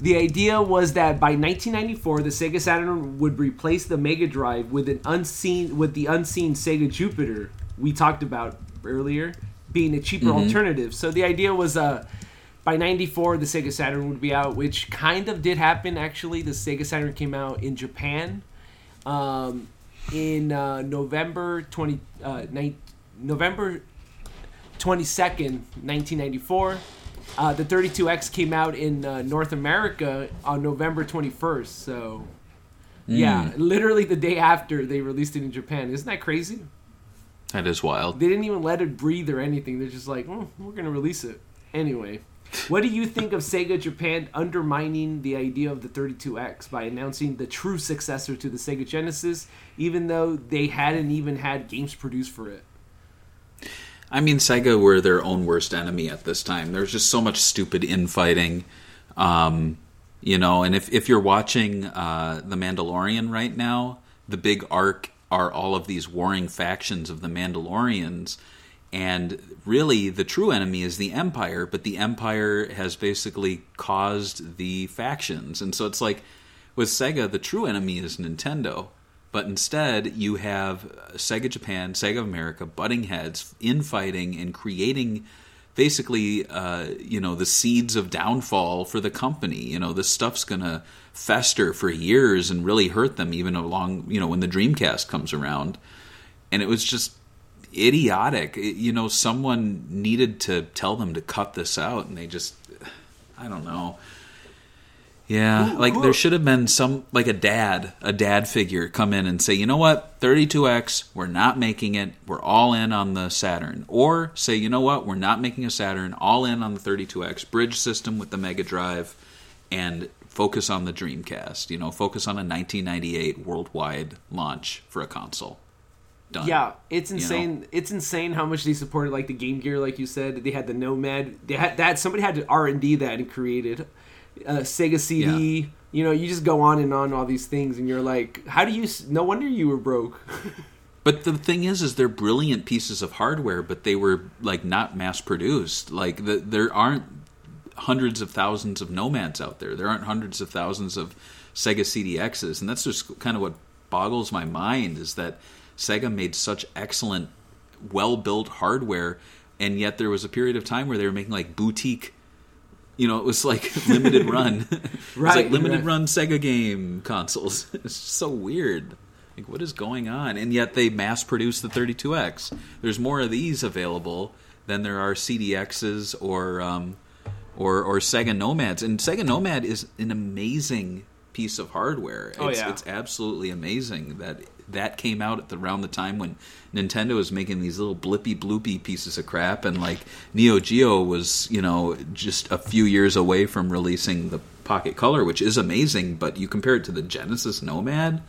[SPEAKER 1] The idea was that by 1994, the Sega Saturn would replace the Mega Drive with an unseen with the unseen Sega Jupiter we talked about earlier, being a cheaper alternative. So the idea was uh by 94 the Sega Saturn would be out, which kind of did happen actually. The Sega Saturn came out in Japan um, in uh, November 20 uh, ni- November 22nd, 1994. Uh, the 32X came out in uh, North America on November 21st. So, yeah, literally the day after they released it in Japan. Isn't that crazy?
[SPEAKER 2] That is wild.
[SPEAKER 1] They didn't even let it breathe or anything. They're just like, oh, we're going to release it. Anyway, what do you think of Sega Japan undermining the idea of the 32X by announcing the true successor to the Sega Genesis, even though they hadn't even had games produced for it?
[SPEAKER 2] I mean, Sega were their own worst enemy at this time. There's just so much stupid infighting, um, you know. And if if you're watching uh, The Mandalorian right now, the big arc are all of these warring factions of the Mandalorians, and really the true enemy is the Empire. But the Empire has basically caused the factions, and so it's like with Sega, the true enemy is Nintendo. But instead, you have Sega Japan, Sega America butting heads, infighting, and creating basically, uh, you know, the seeds of downfall for the company. You know, this stuff's gonna fester for years and really hurt them, even along, you know, when the Dreamcast comes around. And it was just idiotic. It- you know, someone needed to tell them to cut this out, and they just, I don't know. Yeah,
[SPEAKER 1] Who-
[SPEAKER 2] like there should have been some like a dad, a dad figure come in and say, "You know what? 32X, we're not making it. We're all in on the Saturn." Or say, "You know what? We're not making a Saturn. All in on the 32X bridge system with the Mega Drive and focus on the Dreamcast. You know, focus on a 1998 worldwide launch for a console." Done.
[SPEAKER 1] Yeah, it's
[SPEAKER 2] You know?
[SPEAKER 1] insane. It's insane how much they supported like the Game Gear, like you said. They had the Nomad. They had that. Somebody had to R and D that and created uh, Sega CD.
[SPEAKER 2] Yeah.
[SPEAKER 1] You know, you just go on and on all these things, and you're like, how do you? No wonder you were broke. [LAUGHS]
[SPEAKER 2] But the thing is, is they're brilliant pieces of hardware, but they were like not mass produced. Like the, there aren't hundreds of thousands of Nomads out there. There aren't hundreds of thousands of Sega CDXs, and that's just kind of what boggles my mind is that Sega made such excellent, well-built hardware, and yet there was a period of time where they were making like boutique. You know, it was like [LAUGHS] limited run. [LAUGHS]
[SPEAKER 1] Right,
[SPEAKER 2] like limited
[SPEAKER 1] right.
[SPEAKER 2] run Sega game consoles. [LAUGHS] It's so weird. Like, what is going on? And yet they mass produce the 32X. There's more of these available than there are CDXs or um, or or Sega Nomads. And Sega Nomad is an amazing piece of hardware.
[SPEAKER 1] Oh, yeah.
[SPEAKER 2] it's absolutely amazing that that came out at the around the time when Nintendo was making these little blippy bloopy pieces of crap, and like Neo Geo was, you know, just a few years away from releasing the Pocket Color, which is amazing. But you compare it to the Genesis Nomad,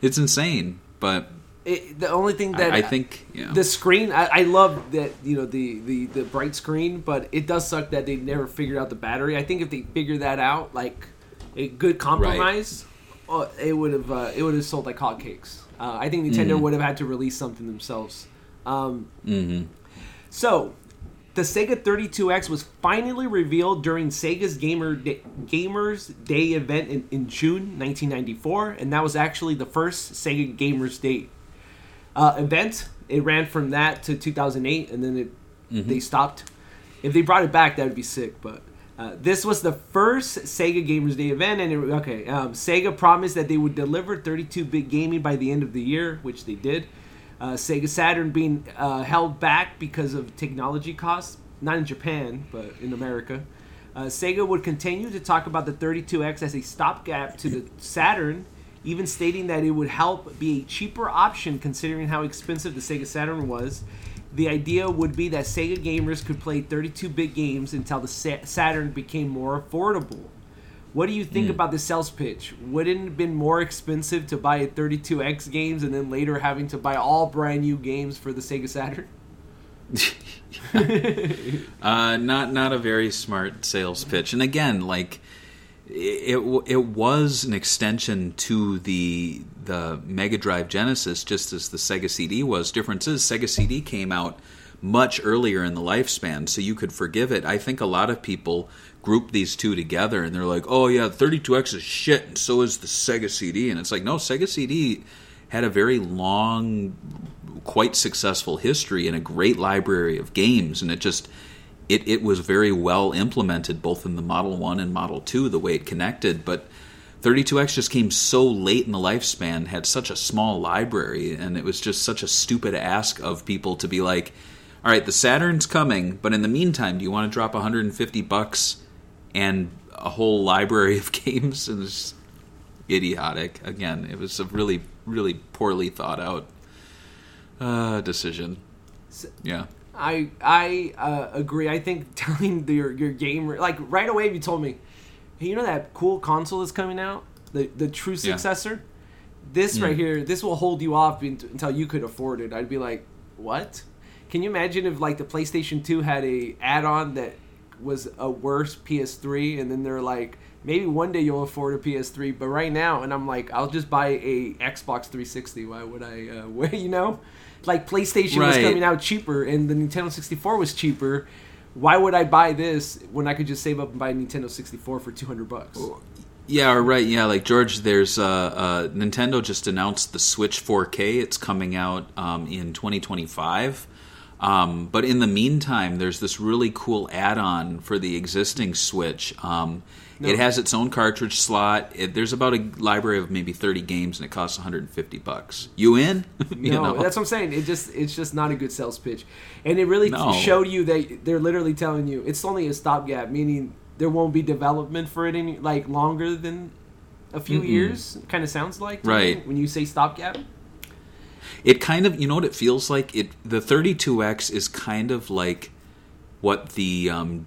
[SPEAKER 2] it's insane. But
[SPEAKER 1] It, the only thing that
[SPEAKER 2] I, I think, yeah,
[SPEAKER 1] the screen I, I love that you know the, the the bright screen but it does suck that they never figured out the battery i think if they figured that out like a good compromise uh, it would have uh, it would have sold like hotcakes uh, i think nintendo
[SPEAKER 2] Mm-hmm.
[SPEAKER 1] would have had to release something themselves um,
[SPEAKER 2] hmm
[SPEAKER 1] so the Sega 32X was finally revealed during Sega's Gamer Day, Gamers Day event in, in June 1994, and that was actually the first Sega Gamers Day uh, event. It ran from that to 2008, and then it they stopped. If they brought it back, that would be sick. But uh, this was the first Sega Gamers Day event, and it, okay, um, Sega promised that they would deliver 32-bit gaming by the end of the year, which they did. Uh, Sega Saturn being uh, held back because of technology costs, not in Japan, but in America. Uh, Sega would continue to talk about the 32X as a stopgap to the Saturn, even stating that it would help be a cheaper option considering how expensive the Sega Saturn was. The idea would be that Sega gamers could play 32 bit games until the Saturn became more affordable. What do you think about the sales pitch? Wouldn't it have been more expensive to buy a 32X games and then later having to buy all brand new games for the Sega Saturn? [LAUGHS] [LAUGHS]
[SPEAKER 2] Uh, not not a very smart sales pitch. And again, like it it was an extension to the the Mega Drive Genesis, just as the Sega CD was. Difference is Sega CD came out much earlier in the lifespan, so you could forgive it. I think a lot of people group these two together and they're like, "Oh yeah, 32X is shit, and so is the Sega CD." And it's like, no, Sega CD had a very long, quite successful history and a great library of games, and it just it, it was very well implemented both in the Model 1 and Model 2, the way it connected, but 32X just came so late in the lifespan, had such a small library, and it was just such a stupid ask of people to be like, all right, the Saturn's coming, but in the meantime, do you want to drop 150 bucks and a whole library of [LAUGHS] games? And it's idiotic. Again, it was a really, really poorly thought out uh, decision. Yeah.
[SPEAKER 1] I I uh, agree. I think [LAUGHS] telling the, your your gamer like right away if you told me, hey, you know that cool console that's coming out, the the true
[SPEAKER 2] Yeah.
[SPEAKER 1] successor. This right here, this will hold you off unt- until you could afford it. I'd be like, what? Can you imagine if like the PlayStation Two had a add-on that was a worse PS3, and then they're like, maybe one day you'll afford a PS3, but right now, and I'm like, I'll just buy a Xbox 360. Why would I? Uh, [LAUGHS] wait, you know, like PlayStation was coming out cheaper, and the Nintendo 64 was cheaper. Why would I buy this when I could just save up and buy a Nintendo 64 for 200 bucks?
[SPEAKER 2] Yeah, right. Yeah, like George, there's uh, uh, Nintendo just announced the Switch 4K. It's coming out um, in 2025. Um, but in the meantime, there's this really cool add-on for the existing Switch. Um, It has its own cartridge slot. It, there's about a library of maybe 30 games, and it costs 150 bucks. You in? [LAUGHS] you
[SPEAKER 1] No,
[SPEAKER 2] know?
[SPEAKER 1] that's what I'm saying. It just it's just not a good sales pitch, and it really
[SPEAKER 2] No.
[SPEAKER 1] showed you that they're literally telling you it's only a stopgap, meaning there won't be development for it any like longer than a few years. Kind of sounds like to me,
[SPEAKER 2] Right.
[SPEAKER 1] when you say stopgap.
[SPEAKER 2] It kind of, you know what it feels like? It the 32X is kind of like what the um,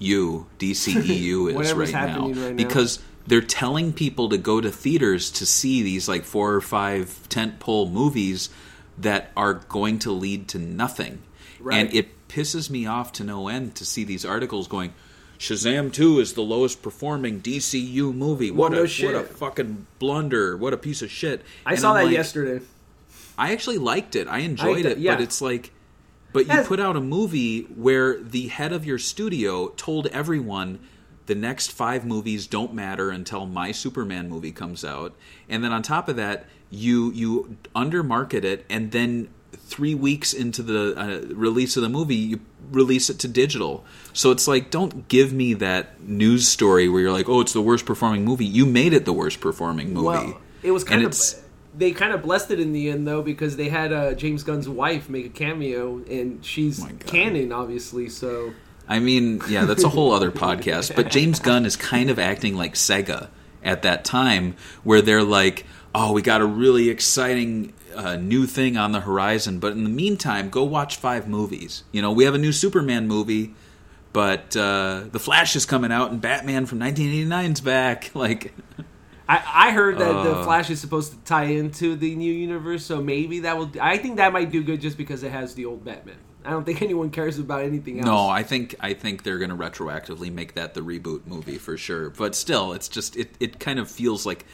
[SPEAKER 2] DCU, DCEU is [LAUGHS] right now,
[SPEAKER 1] right now.
[SPEAKER 2] because they're telling people to go to theaters to see these like four or five tentpole movies that are going to lead to nothing,
[SPEAKER 1] Right.
[SPEAKER 2] and it pisses me off to no end to see these articles going. Shazam 2 is the lowest performing DCU movie. What
[SPEAKER 1] Well,
[SPEAKER 2] a
[SPEAKER 1] shit.
[SPEAKER 2] what a fucking blunder. What a piece of shit.
[SPEAKER 1] I
[SPEAKER 2] And
[SPEAKER 1] saw
[SPEAKER 2] I'm
[SPEAKER 1] that
[SPEAKER 2] like,
[SPEAKER 1] yesterday.
[SPEAKER 2] I actually liked it. I enjoyed
[SPEAKER 1] I-
[SPEAKER 2] it,
[SPEAKER 1] yeah.
[SPEAKER 2] but it's like, but you put out a movie where the head of your studio told everyone the next five movies don't matter until my Superman movie comes out, and then on top of that, you you undermarket it, and then three weeks into the uh, release of the movie, you release it to digital. So it's like, don't give me that news story where you're like, oh, it's the worst performing movie. You made it the worst performing movie.
[SPEAKER 1] Well, it was
[SPEAKER 2] And
[SPEAKER 1] kind of.
[SPEAKER 2] it's-
[SPEAKER 1] They kind of blessed it in the end though because they had uh, James Gunn's wife make a cameo and she's
[SPEAKER 2] Oh
[SPEAKER 1] canon obviously. So
[SPEAKER 2] I mean, yeah, that's a whole other podcast. But [LAUGHS] James Gunn is kind of acting like Sega at that time, where they're like, "Oh, we got a really exciting uh, new thing on the horizon." But in the meantime, go watch five movies. You know, we have a new Superman movie, but uh, the Flash is coming out, and Batman from 1989's back. [LAUGHS] Like,
[SPEAKER 1] I, I heard that the
[SPEAKER 2] Uh.
[SPEAKER 1] Flash is supposed to tie into the new universe, so maybe that will. I think that might do good just because it has the old Batman. I don't think [LAUGHS] anyone cares about anything else.
[SPEAKER 2] no, I think I think they're going to retroactively make that the reboot movie for sure. But still, it's just it it kind of feels like.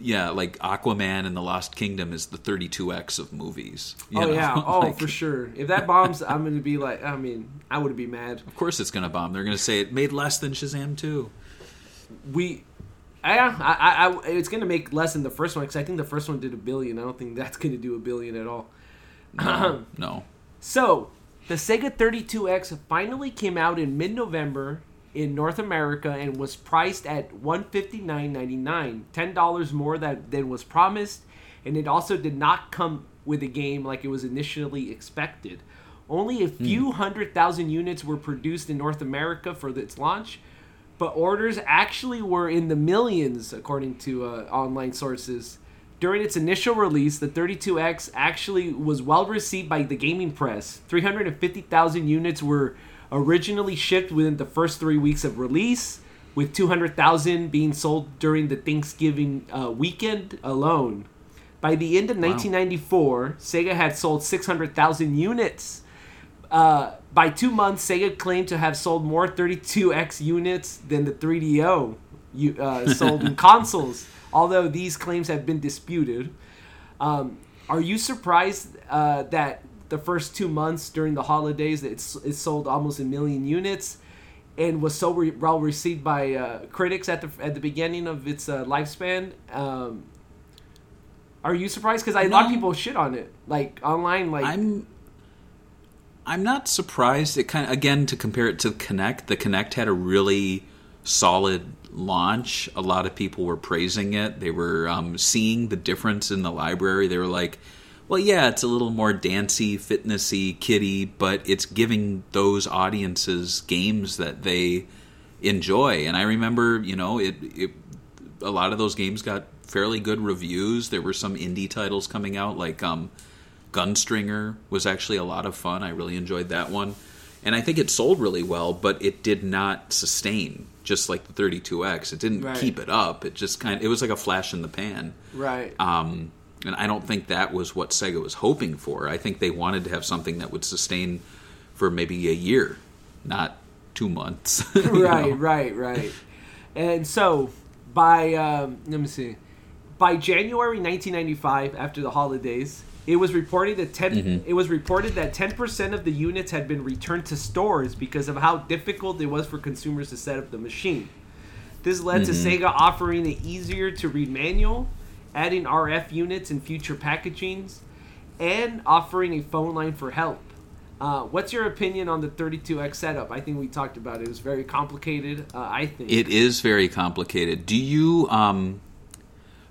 [SPEAKER 2] Yeah, like Aquaman and the Lost Kingdom is the 32x of movies.
[SPEAKER 1] oh
[SPEAKER 2] know?
[SPEAKER 1] yeah, [LAUGHS] oh
[SPEAKER 2] Like,
[SPEAKER 1] for sure. If that bombs, I'm gonna be like, I mean, I would be mad.
[SPEAKER 2] Of course, it's going to bomb. They're going to say it made less than Shazam 2.
[SPEAKER 1] We, yeah, I, I, I, it's gonna make less than the first one because I think the first one did a billion. I don't think that's gonna do a billion at all.
[SPEAKER 2] No, [CLEARS THROAT] no.
[SPEAKER 1] So, the Sega 32X finally came out in mid-November in North America and was priced at $159.99, $10 more that, than was promised, and it also did not come with a game like it was initially expected. Only a hmm. few hundred thousand units were produced in North America for its launch, but orders actually were in the millions, according to uh, online sources. During its initial release, the 32X actually was well received by the gaming press. 350,000 units were originally shipped within the first three weeks of release, with 200,000 being sold during the Thanksgiving uh, weekend alone. By the end of 1994, Sega had sold 600,000 units. Uh, by two months, Sega claimed to have sold more 32X units than the 3DO uh, [LAUGHS] sold in consoles, although these claims have been disputed. Um, are you surprised uh, that the first two months during the holidays, it's it sold almost a million units, and was so re- well received by uh, critics at the at the beginning of its uh, lifespan. Um, are you surprised? Because a lot of people shit on it, like online. Like
[SPEAKER 2] I'm I'm not surprised. It kind of again to compare it to Kinect. The Kinect had a really solid launch. A lot of people were praising it. They were um, seeing the difference in the library. They were like, "Well, yeah, it's a little more dancey, fitnessy, kiddie, but it's giving those audiences games that they enjoy." And I remember, you know, it, it a lot of those games got fairly good reviews. There were some indie titles coming out, like um, Gunstringer was actually a lot of fun. I really enjoyed that one. And I think it sold really well, but it did not sustain, just like the 32X. It didn't
[SPEAKER 1] Right.
[SPEAKER 2] keep it up. It just kind of, it was like a flash in the pan.
[SPEAKER 1] right,
[SPEAKER 2] Um, and I don't think that was what Sega was hoping for. I think they wanted to have something that would sustain for maybe a year, not two months. [LAUGHS] [LAUGHS]
[SPEAKER 1] right,
[SPEAKER 2] know?
[SPEAKER 1] right, right. And so by um, let me see, by January 1995, after the holidays, it was reported that 10
[SPEAKER 2] Mm-hmm.
[SPEAKER 1] it was reported that 10% of the units had been returned to stores because of how difficult it was for consumers to set up the machine. This led to
[SPEAKER 2] Mm-hmm.
[SPEAKER 1] Sega offering an easier to read manual, adding RF units in future packagings, and offering a phone line for help. Uh, what's your opinion on the 32X setup? I think we talked about it. It was very complicated. Uh, I think
[SPEAKER 2] It is very complicated. Do you um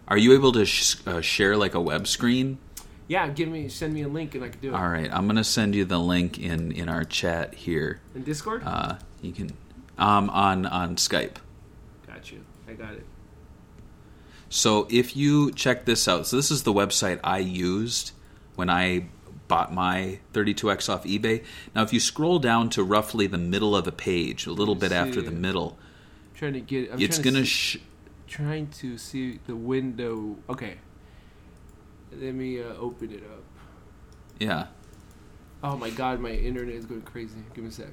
[SPEAKER 2] are you able to sh- uh, share like a web screen?
[SPEAKER 1] Yeah, give me send me a link and I can do it.
[SPEAKER 2] All right, I'm going to send you the link in in our chat here.
[SPEAKER 1] In Discord?
[SPEAKER 2] Uh you can um on on Skype.
[SPEAKER 1] got you. I got it.
[SPEAKER 2] So if you check this out, so this is the website I used when I bought my 32X off eBay. Now if you scroll down to roughly the middle of the page, a little bit after the middle,
[SPEAKER 1] I'm trying to get I'm
[SPEAKER 2] it's to
[SPEAKER 1] to see,
[SPEAKER 2] sh-
[SPEAKER 1] trying to see the window. Okay. Let me uh, open it up.
[SPEAKER 2] yeah.
[SPEAKER 1] Oh my god, my internet is going crazy. Give me a sec.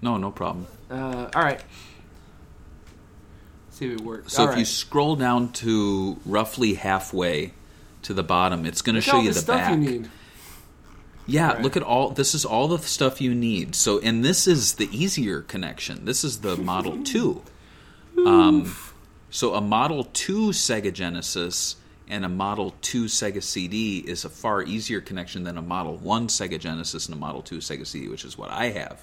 [SPEAKER 2] No, no problem.
[SPEAKER 1] Uh, all right. See if it works.
[SPEAKER 2] So
[SPEAKER 1] All
[SPEAKER 2] if you scroll down to roughly halfway to the bottom, it's going to show you
[SPEAKER 1] the
[SPEAKER 2] the
[SPEAKER 1] stuff
[SPEAKER 2] back.
[SPEAKER 1] you need.
[SPEAKER 2] Yeah,
[SPEAKER 1] Right.
[SPEAKER 2] look at all. This is all the stuff you need. So, and this is the easier connection. This is the Model Two. [LAUGHS] Um, so a Model Two Sega Genesis and a Model Two Sega CD is a far easier connection than a Model One Sega Genesis and a Model Two Sega CD, which is what I have.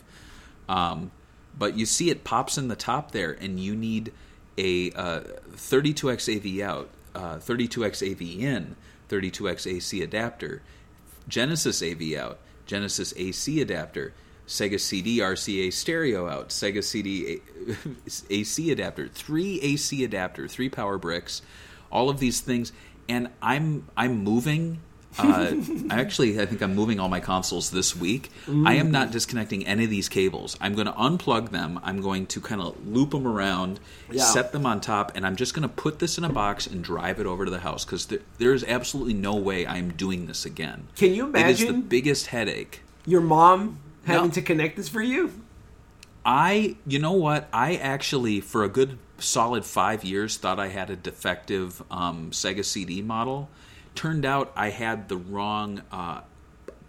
[SPEAKER 2] Um, but you see, it pops in the top there, and you need a uh, 32x AV out, uh, 32x AV in, 32x AC adapter, Genesis AV out, Genesis AC adapter, Sega CD RCA stereo out, Sega CD AC [LAUGHS] adapter, three AC adapter, three power bricks, all of these things, and I'm I'm moving. Uh, [LAUGHS] I actually I think I'm moving all my consoles this week. I am not disconnecting any of these cables. I'm going to unplug them. I'm going to kind of loop them around,
[SPEAKER 1] Yeah.
[SPEAKER 2] set them on top, and I'm just going to put this in a box and drive it over to the house because there, there is absolutely no way I'm doing this again.
[SPEAKER 1] Can you imagine?
[SPEAKER 2] It is the biggest headache.
[SPEAKER 1] your mom having
[SPEAKER 2] No.
[SPEAKER 1] to connect this for you?
[SPEAKER 2] I, you know what? I actually, for a good solid five years, thought I had a defective um, Sega CD model. Turned out I had the wrong uh,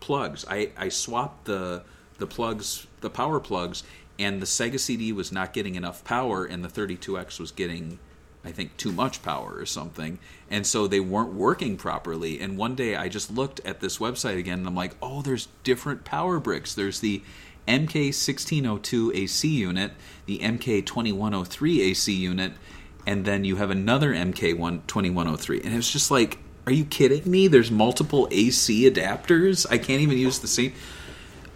[SPEAKER 2] plugs. I, I swapped the the plugs, the power plugs, and the Sega CD was not getting enough power, and the 32X was getting, I think, too much power or something, and so they weren't working properly. And one day I just looked at this website again, and I'm like, oh, there's different power bricks. There's the MK1602 AC unit, the MK2103 AC unit, and then you have another MK2103. And it was just like, are you kidding me? There's multiple AC adapters. I can't even use the same.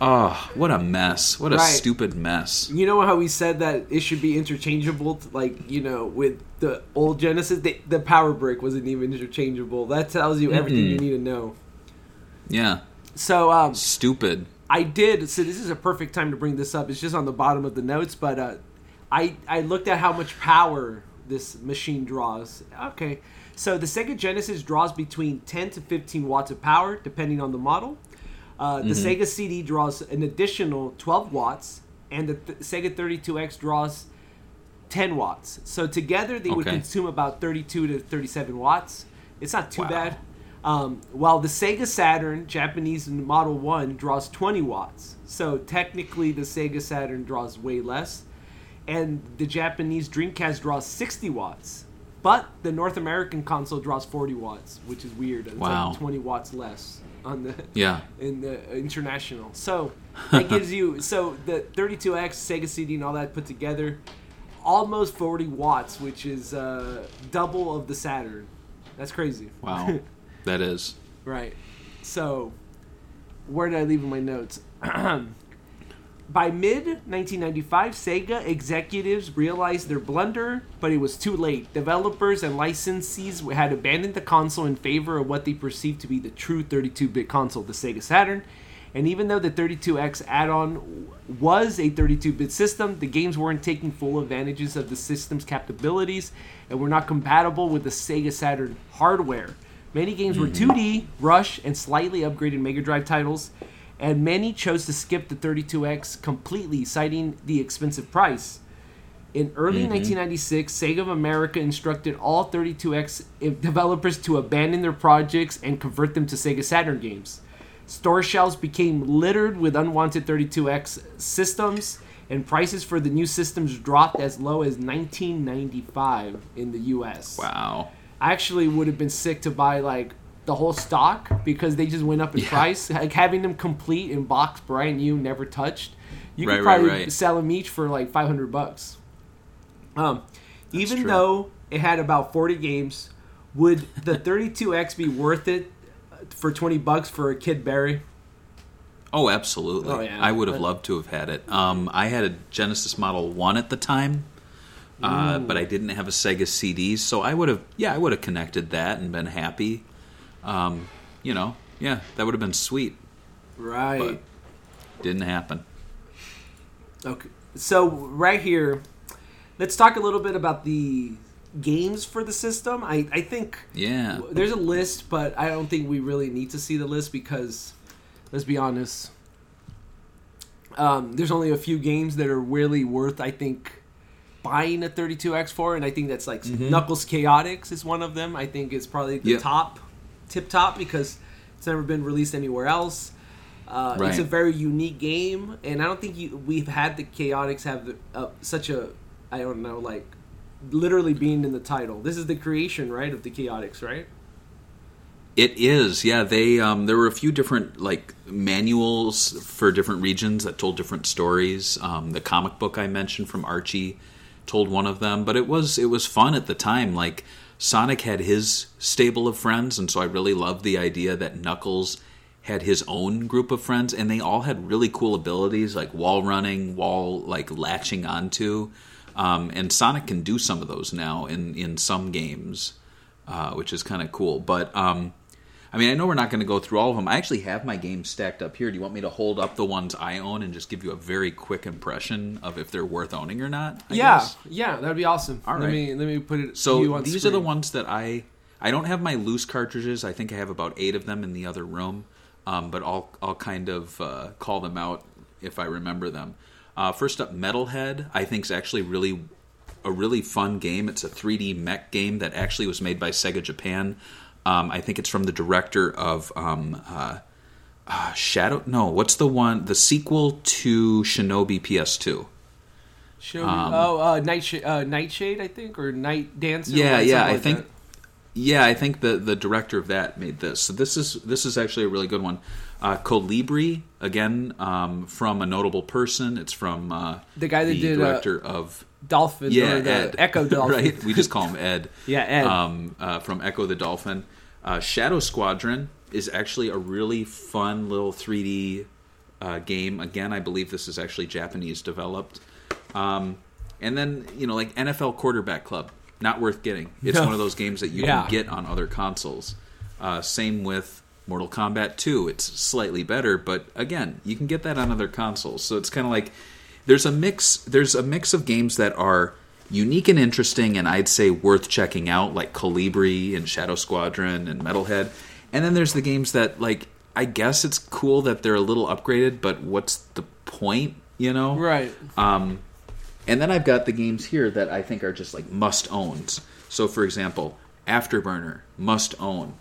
[SPEAKER 2] Oh, what a mess! What a
[SPEAKER 1] Right.
[SPEAKER 2] stupid mess.
[SPEAKER 1] You know how we said that it should be interchangeable, like you know, with the old Genesis, the, the power brick wasn't even interchangeable. That tells you everything you need to know.
[SPEAKER 2] Yeah,
[SPEAKER 1] So, um,
[SPEAKER 2] stupid.
[SPEAKER 1] I did. So this is a perfect time to bring this up. It's just on the bottom of the notes, but uh, I I looked at how much power this machine draws. Okay, so the Sega Genesis draws between 10 to 15 watts of power, depending on the model. Uh, the Sega CD draws an additional 12 watts, and the th- Sega 32X draws 10 watts. So together they would consume about 32 to 37 watts. It's not too
[SPEAKER 2] Wow.
[SPEAKER 1] bad. Um, while the Sega Saturn Japanese Model 1 draws 20 watts. So technically, the Sega Saturn draws way less. And the Japanese Dreamcast draws 60 watts. But the North American console draws 40 watts, which is weird. It's
[SPEAKER 2] Wow.
[SPEAKER 1] like 20 watts less on the
[SPEAKER 2] Yeah.
[SPEAKER 1] in the international. So [LAUGHS] that gives you so the 32X Sega CD and all that put together, almost 40 watts, which is uh, double of the Saturn. That's crazy.
[SPEAKER 2] Wow. [LAUGHS] that is.
[SPEAKER 1] right. So where did I leave in my notes? [CLEARS THROAT] By mid 1995, Sega executives realized their blunder, but it was too late. Developers and licensees had abandoned the console in favor of what they perceived to be the true 32 bit console, the Sega Saturn. And even though the 32X add on was a 32 bit system, the games weren't taking full advantages of the system's capabilities and were not compatible with the Sega Saturn hardware. Many games were mm. 2D, Rush, and slightly upgraded Mega Drive titles, and many chose to skip the 32X completely, citing the expensive price. In early mm-hmm. 1996, Sega of America instructed all 32X developers to abandon their projects and convert them to Sega Saturn games. Store shelves became littered with unwanted 32X systems, and prices for the new systems dropped as low as 1995 in the US.
[SPEAKER 2] Wow.
[SPEAKER 1] I actually would have been sick to buy like the whole stock because they just went up in
[SPEAKER 2] Yeah.
[SPEAKER 1] price. Like having them complete in box, brand new, never touched. You
[SPEAKER 2] Right,
[SPEAKER 1] could
[SPEAKER 2] right,
[SPEAKER 1] probably
[SPEAKER 2] right.
[SPEAKER 1] sell them each for like five hundred bucks. Um, even
[SPEAKER 2] true.
[SPEAKER 1] though it had about forty games, would the [LAUGHS] 32X be worth it for twenty bucks for a Kid Berry?
[SPEAKER 2] Oh, absolutely.
[SPEAKER 1] Oh, yeah.
[SPEAKER 2] I would have loved to have had it. Um, I had a Genesis Model 1 at the time, uh, but I didn't have a Sega CD, so I would have, yeah, I would have connected that and been happy. Um, you know, yeah, that would have been sweet.
[SPEAKER 1] Right.
[SPEAKER 2] But didn't happen.
[SPEAKER 1] Okay. So right here, let's talk a little bit about the games for the system. I, I think
[SPEAKER 2] Yeah.
[SPEAKER 1] there's a list, but I don't think we really need to see the list because, let's be honest, um, there's only a few games that are really worth, I think, buying a 32X for, and I think that's like Knuckles Chaotix is one of them. I think it's probably the
[SPEAKER 2] Yep.
[SPEAKER 1] top, tip top, because it's never been released anywhere else. Uh, It's a very unique game, and I don't think you, we've had the Chaotix have the, uh, such a, I don't know, like literally being in the title. This is the creation, right, of the Chaotix, right?
[SPEAKER 2] It is, yeah. They um, there were a few different like manuals for different regions that told different stories. Um, the comic book I mentioned from Archie told one of them, but it was it was fun at the time. Like Sonic had his stable of friends, and so I really loved the idea that Knuckles had his own group of friends, and they all had really cool abilities like wall running, wall like latching onto. Um, and Sonic can do some of those now in in some games, uh, which is kind of cool. But um, I mean, I know we're not going to go through all of them. I actually have my games stacked up here. Do you want me to hold up the ones I own and just give you a very quick impression of if they're worth owning or not? I
[SPEAKER 1] yeah,
[SPEAKER 2] guess?
[SPEAKER 1] yeah, that'd be awesome.
[SPEAKER 2] All
[SPEAKER 1] Let me let me put it.
[SPEAKER 2] So these are the ones that I I don't have my loose cartridges. I think I have about eight of them in the other room, um, but I'll I'll kind of uh, call them out if I remember them. Uh, first up, Metalhead. I think is actually really a really fun game. It's a 3D mech game that actually was made by Sega Japan. Um, I think it's from the director of um, uh, uh, Shadow. No, what's the one? The sequel to Shinobi PS2.
[SPEAKER 1] Show me. oh, uh, Nightshade, uh, Nightshade, I think, or Night Dancer.
[SPEAKER 2] Yeah, yeah. I
[SPEAKER 1] like
[SPEAKER 2] think.
[SPEAKER 1] that.
[SPEAKER 2] Yeah, I think the the director of that made this. So this is this is actually a really good one. Uh, Kolibri again um, from a notable person. It's from uh,
[SPEAKER 1] The guy that
[SPEAKER 2] the
[SPEAKER 1] did, uh,
[SPEAKER 2] director of
[SPEAKER 1] Dolphin.
[SPEAKER 2] yeah
[SPEAKER 1] or the
[SPEAKER 2] Ed [LAUGHS]
[SPEAKER 1] Echo Dolphin.
[SPEAKER 2] right. We just call him Ed. [LAUGHS]
[SPEAKER 1] Yeah, Ed.
[SPEAKER 2] Um, uh, from Echo the Dolphin. Uh, Shadow Squadron is actually a really fun little 3D uh, game. Again, I believe this is actually Japanese developed. Um, and then you know, like NFL Quarterback Club, not worth getting. It's
[SPEAKER 1] No.
[SPEAKER 2] one of those games that you
[SPEAKER 1] Yeah.
[SPEAKER 2] can get on other consoles. Uh, same with Mortal Kombat 2. It's slightly better, but again, you can get that on other consoles. So it's kind of like there's a mix. There's a mix of games that are unique and interesting, and I'd say worth checking out, like Kolibri and Shadow Squadron and Metalhead. And then there's the games that, like, I guess it's cool that they're a little upgraded, but what's the point? You know,
[SPEAKER 1] Right.
[SPEAKER 2] um, and then I've got the games here that I think are just like must owns. So, for example, Afterburner, must own.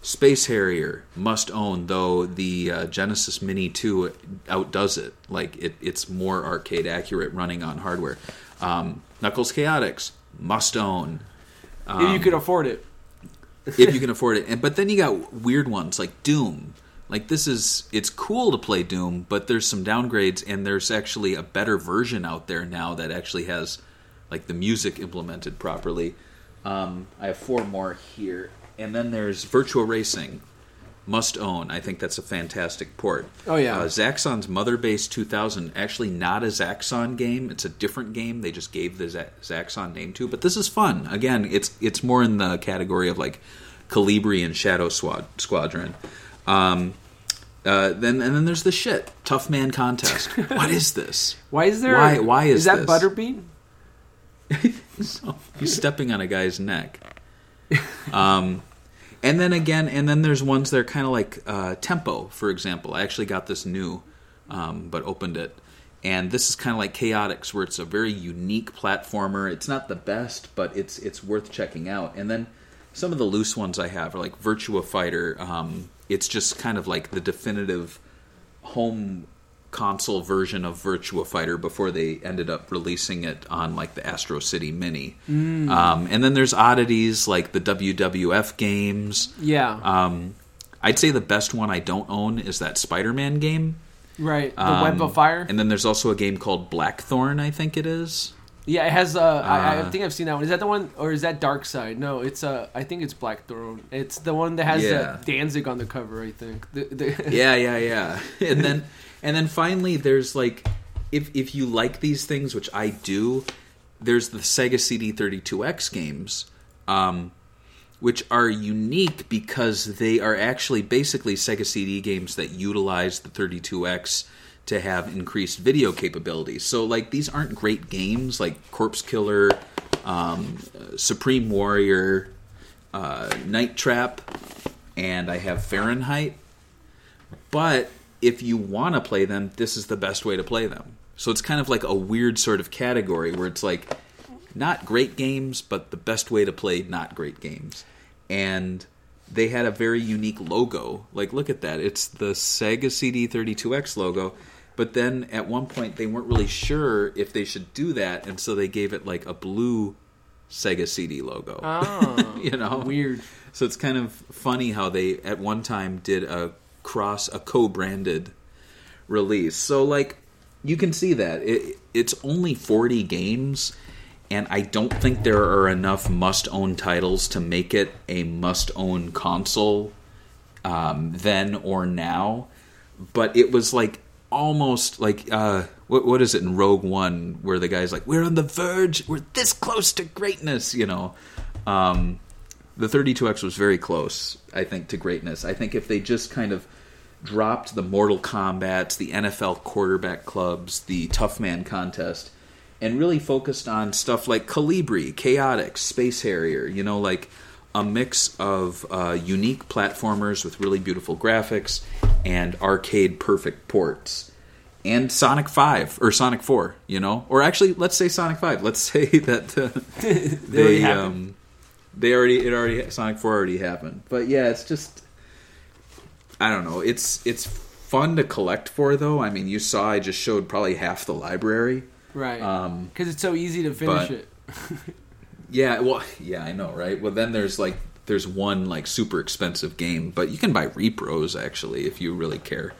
[SPEAKER 2] Space Harrier must own, though the uh, Genesis Mini 2 outdoes it. Like it, it's more arcade accurate running on hardware. Um, Knuckles Chaotix must own
[SPEAKER 1] if you could afford it.
[SPEAKER 2] if you [LAUGHS] can afford it. And but then you got weird ones like Doom. Like this is it's cool to play Doom, but there's some downgrades and there's actually a better version out there now that actually has like the music implemented properly. Um, I have four more here, and then there's Virtual Racing. Must own. I think that's a fantastic port.
[SPEAKER 1] Oh, yeah.
[SPEAKER 2] Uh, Zaxxon's Mother Base 2000, actually not a Zaxxon game. It's a different game. They just gave the Z- Zaxxon name to. But this is fun. Again, it's it's more in the category of like Kolibri and Shadow Swad- Squadron. Um, uh, then and then there's the shit Tough Man Contest. [LAUGHS] what is this?
[SPEAKER 1] Why is there?
[SPEAKER 2] Why- why is
[SPEAKER 1] is that
[SPEAKER 2] this?
[SPEAKER 1] Butterbean? [LAUGHS]
[SPEAKER 2] So, he's stepping on a guy's neck. Um, and then again, and then there's ones that are kind of like uh, Tempo, for example. I actually got this new, um, but opened it. And this is kind of like Chaotix, where it's a very unique platformer. It's not the best, but it's it's worth checking out. And then some of the loose ones I have are like Virtua Fighter. Um, it's just kind of like the definitive home console version of Virtua Fighter before they ended up releasing it on like the Astro City Mini. Um, and then there's oddities like the WWF games.
[SPEAKER 1] Yeah.
[SPEAKER 2] Um, I'd say the best one I don't own is that Spider-Man game.
[SPEAKER 1] right. The
[SPEAKER 2] Um,
[SPEAKER 1] Web of Fire.
[SPEAKER 2] And then there's also a game called Blackthorne, I think it is.
[SPEAKER 1] yeah, it has. Uh, I, I
[SPEAKER 2] Uh,
[SPEAKER 1] think I've seen that one. Is that the one, or is that Darxide? No, it's. Uh, I think it's Blackthorne. It's the one that has
[SPEAKER 2] Yeah.
[SPEAKER 1] uh, Danzig on the cover. I think. The, the,
[SPEAKER 2] yeah, [LAUGHS] yeah, yeah. And then and then finally there's like if if you like these things, which I do, there's the Sega CD32X games. Um which are unique because they are actually basically Sega CD games that utilize the 32X to have increased video capabilities. So, like, these aren't great games like Corpse Killer, um, Supreme Warrior, uh, Night Trap, and I have Fahrenheit. But if you want to play them, this is the best way to play them. So it's kind of like a weird sort of category where it's like not great games, but the best way to play not great games. And they had a very unique logo. Like, look at that. It's the Sega CD32X logo. But then at one point, they weren't really sure if they should do that. And so they gave it like a blue Sega CD logo.
[SPEAKER 1] oh, [LAUGHS]
[SPEAKER 2] you know?
[SPEAKER 1] weird.
[SPEAKER 2] So it's kind of funny how they at one time did a cross a co-branded release. So like you can see that it, it's only 40 games and I don't think there are enough must-own titles to make it a must-own console um, then or now. But it was like almost like uh, what what is it in Rogue One where the guy's like, "We're on the verge. We're this close to greatness," you know. Um, the 32X was very close, I think, to greatness. I think if they just kind of dropped the Mortal Kombat, the NFL quarterback clubs, the Tough Man contest, and really focused on stuff like Kolibri, Chaotix, Space Harrier, you know, like a mix of uh, unique platformers with really beautiful graphics and arcade perfect ports. And Sonic 5 or Sonic 4, you know? Or actually, let's say Sonic 5. Let's [LAUGHS] say that uh, they um, they already it already Sonic 4 already happened. But yeah, it's just I don't know. It's it's fun to collect for though. I mean, you saw I just showed probably half the library.
[SPEAKER 1] Right.
[SPEAKER 2] Um,
[SPEAKER 1] Because it's so easy to finish
[SPEAKER 2] but-
[SPEAKER 1] it. [LAUGHS]
[SPEAKER 2] Yeah, well, yeah, I know, right? Well, then there's like there's one like super expensive game, but you can buy repros actually if you really care.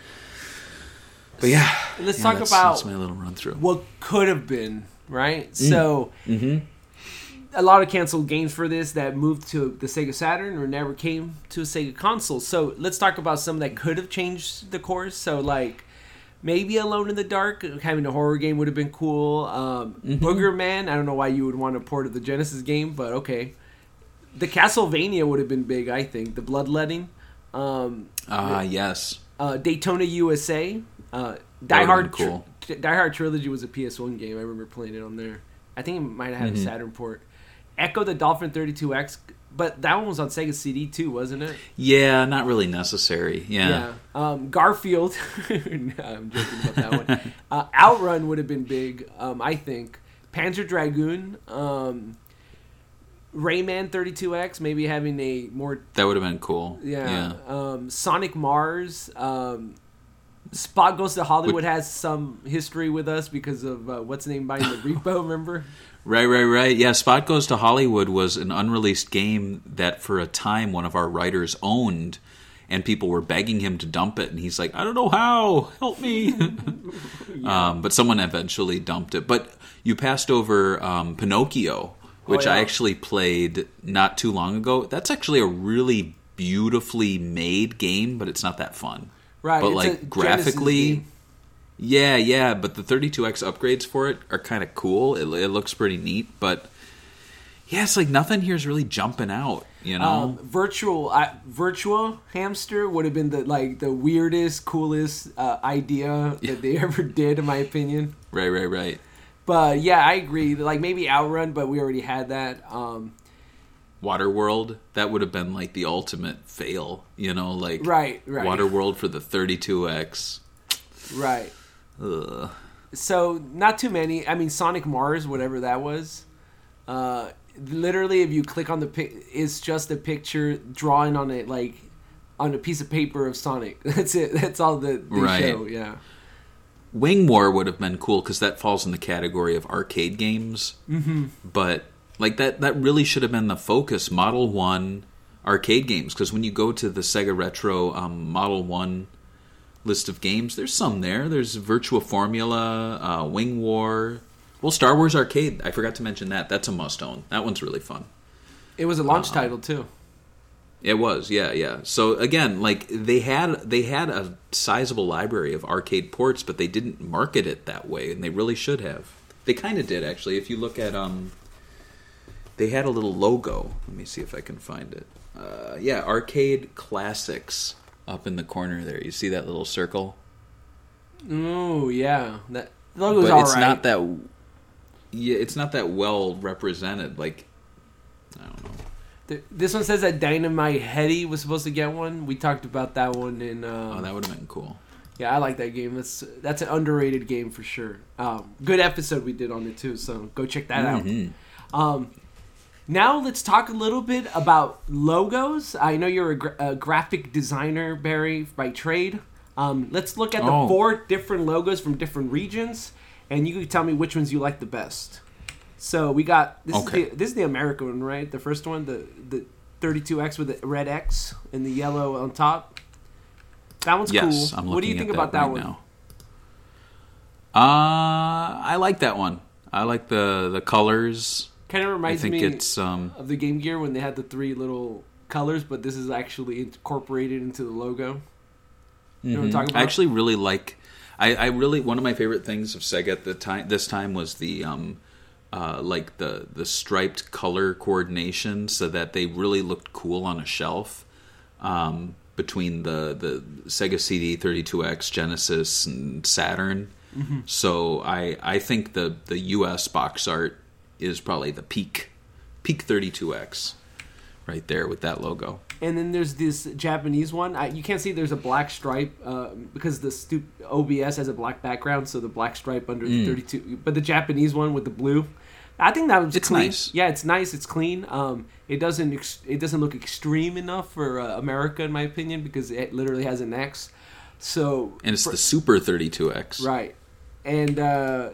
[SPEAKER 2] But yeah,
[SPEAKER 1] Let's
[SPEAKER 2] yeah,
[SPEAKER 1] talk
[SPEAKER 2] that's-
[SPEAKER 1] about
[SPEAKER 2] that's my little run through.
[SPEAKER 1] what could have been, right?
[SPEAKER 2] Mm.
[SPEAKER 1] So,
[SPEAKER 2] Mm-hmm.
[SPEAKER 1] A lot of canceled games for this that moved to the Sega Saturn or never came to a Sega console. So, let's talk about some that could have changed the course. So, like maybe Alone in the Dark, having a horror game would have been cool. Um,
[SPEAKER 2] Mm-hmm.
[SPEAKER 1] Boogerman, I don't know why you would want to port of the Genesis game, but okay. The Castlevania would have been big, I think. The Bloodletting. Um,
[SPEAKER 2] Ah, yes.
[SPEAKER 1] uh, Daytona USA. Uh, Die Hard.
[SPEAKER 2] cool.
[SPEAKER 1] Tri- Die Hard Trilogy was a PS1 game. I remember playing it on there. I think it might have had
[SPEAKER 2] Mm-hmm.
[SPEAKER 1] a Saturn port. Ecco the Dolphin 32X, but that one was on Sega CD too, wasn't it?
[SPEAKER 2] Yeah, not really necessary. Yeah.
[SPEAKER 1] Yeah. Um, Garfield. [LAUGHS] no, I'm joking about that one. Uh, Outrun would have been big, um, I think. Panzer Dragoon. Um, Rayman 32X, maybe having a more
[SPEAKER 2] That would have been cool.
[SPEAKER 1] yeah, Um, Sonic Mars. Um, Spot Goes to Hollywood
[SPEAKER 2] Would-
[SPEAKER 1] has some history with us because of uh, what's the name buying the [LAUGHS] repo. Remember?
[SPEAKER 2] Right, right, right. Yeah, Spot Goes to Hollywood was an unreleased game that for a time one of our writers owned, and people were begging him to dump it, and he's like, I don't know how, help me. [LAUGHS] [LAUGHS] um, but someone eventually dumped it. But you passed over um, Pinocchio, which
[SPEAKER 1] Oh, yeah.
[SPEAKER 2] I actually played not too long ago. That's actually a really beautifully made game, but it's not that fun.
[SPEAKER 1] Right.
[SPEAKER 2] But like graphically. Yeah, yeah, but the 32x upgrades for it are kind of cool. It, it looks pretty neat, but yeah, it's like nothing here is really jumping out. You know,
[SPEAKER 1] Um, virtual uh, virtual hamster would have been the like the weirdest, coolest uh, idea [LAUGHS] that they ever did, in my opinion.
[SPEAKER 2] right, right, right.
[SPEAKER 1] But yeah, I agree. Like maybe Outrun, but we already had that. Um,
[SPEAKER 2] Waterworld, that would have been like the ultimate fail. You know, like
[SPEAKER 1] Right, right.
[SPEAKER 2] Waterworld for the 32x.
[SPEAKER 1] right.
[SPEAKER 2] Ugh.
[SPEAKER 1] So not too many. I mean, Sonic Mars, whatever that was. Uh, literally, if you click on the pic, it's just a picture drawing on it, like on a piece of paper of Sonic. [LAUGHS] That's it. That's all they
[SPEAKER 2] Right.
[SPEAKER 1] show. Yeah.
[SPEAKER 2] Wing War would have been cool because that falls in the category of arcade games. Mm-hmm. But like that, that really should have been the focus. Model One arcade games because when you go to the Sega Retro um, Model One list of games, there's some there. There's Virtua Formula, uh, Wing War. Well, Star Wars Arcade. I forgot to mention that. That's a must own. That one's really fun.
[SPEAKER 1] It was a launch title too.
[SPEAKER 2] It was, yeah, yeah. So again, like they had they had a sizable library of arcade ports, but they didn't market it that way, and they really should have. They kind of did actually. If you look at um, they had a little logo. Let me see if I can find it. Uh, yeah, arcade classics up in the corner there. You see that little circle?
[SPEAKER 1] Oh yeah, that logo's
[SPEAKER 2] but
[SPEAKER 1] all
[SPEAKER 2] it's
[SPEAKER 1] right.
[SPEAKER 2] not that. Yeah, it's not that well represented. Like, I don't know.
[SPEAKER 1] Th- This one says that Dynamite Headdy was supposed to get one. We talked about that one in. Um,
[SPEAKER 2] Oh, that would have been cool.
[SPEAKER 1] Yeah, I like that game. That's that's an underrated game for sure. Um, good episode we did on it too, so go check that
[SPEAKER 2] Mhm.
[SPEAKER 1] out. Um, now let's talk a little bit about logos. I know you're a, gra- a graphic designer, Barry, by trade. Um, let's look at the
[SPEAKER 2] Oh.
[SPEAKER 1] four different logos from different regions, and you can tell me which ones you like the best. So we got this
[SPEAKER 2] Okay.
[SPEAKER 1] is the this is the American one, right? The first one, the the 32x with the red X and the yellow on top. That one's
[SPEAKER 2] Yes,
[SPEAKER 1] cool. What do you think about that
[SPEAKER 2] right
[SPEAKER 1] one?
[SPEAKER 2] now. Uh, I like that one. I like the the colors.
[SPEAKER 1] Kind of reminds me
[SPEAKER 2] um
[SPEAKER 1] of the Game Gear when they had the three little colors, but this is actually incorporated into the logo. You know what I'm
[SPEAKER 2] mhm.
[SPEAKER 1] talking about?
[SPEAKER 2] I actually really like. I, I really one of my favorite things of Sega at the time this time was the um uh like the the striped color coordination so that they really looked cool on a shelf. Um, between the the Sega CD 32X, Genesis, and Saturn.
[SPEAKER 1] Mm-hmm.
[SPEAKER 2] So I I think the the US box art is probably the peak peak 32X right there with that logo.
[SPEAKER 1] And then there's this Japanese one. I, you can't see there's a black stripe uh, because the stu- OBS has a black background, so the black stripe under
[SPEAKER 2] Mm.
[SPEAKER 1] the 32. But the Japanese one with the blue, I think that was
[SPEAKER 2] It's
[SPEAKER 1] clean.
[SPEAKER 2] nice.
[SPEAKER 1] Yeah, it's nice. It's clean. Um, it doesn't ex- it doesn't look extreme enough for uh, America, in my opinion, because it literally has an X. So
[SPEAKER 2] And it's
[SPEAKER 1] for-
[SPEAKER 2] the Super 32X.
[SPEAKER 1] right, and uh,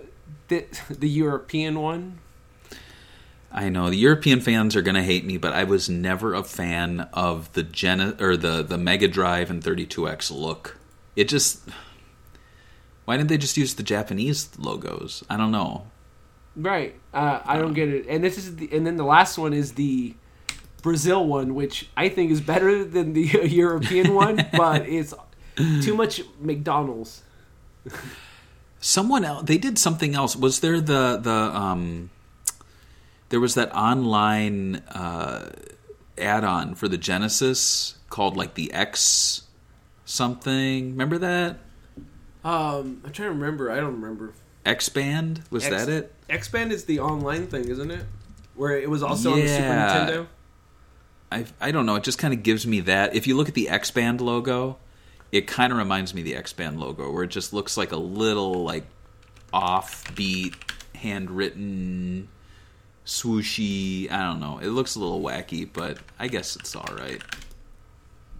[SPEAKER 1] the [LAUGHS] the European one.
[SPEAKER 2] I know the European fans are going to hate me, but I was never a fan of the Gen or the the Mega Drive and 32X look. It just why didn't they just use the Japanese logos? I don't know.
[SPEAKER 1] Right. Uh, I don't get it. And this is the, and then the last one is the Brazil one, which I think is better than the [LAUGHS] European one, [LAUGHS] but it's too much McDonald's.
[SPEAKER 2] Someone else they did something else. Was there the the um there was that online uh add-on for the Genesis called like the X something. Remember that?
[SPEAKER 1] Um, I'm trying to remember. I don't remember.
[SPEAKER 2] X Band? Was
[SPEAKER 1] X-
[SPEAKER 2] that it?
[SPEAKER 1] X Band is the online thing, isn't it? Where it was also on the Super Nintendo.
[SPEAKER 2] I I don't know. It just kind of gives me that. If you look at the X Band logo, it kind of reminds me of the X Band logo, where it just looks like a little like offbeat, handwritten swooshy. I don't know. It looks a little wacky, but I guess it's all right.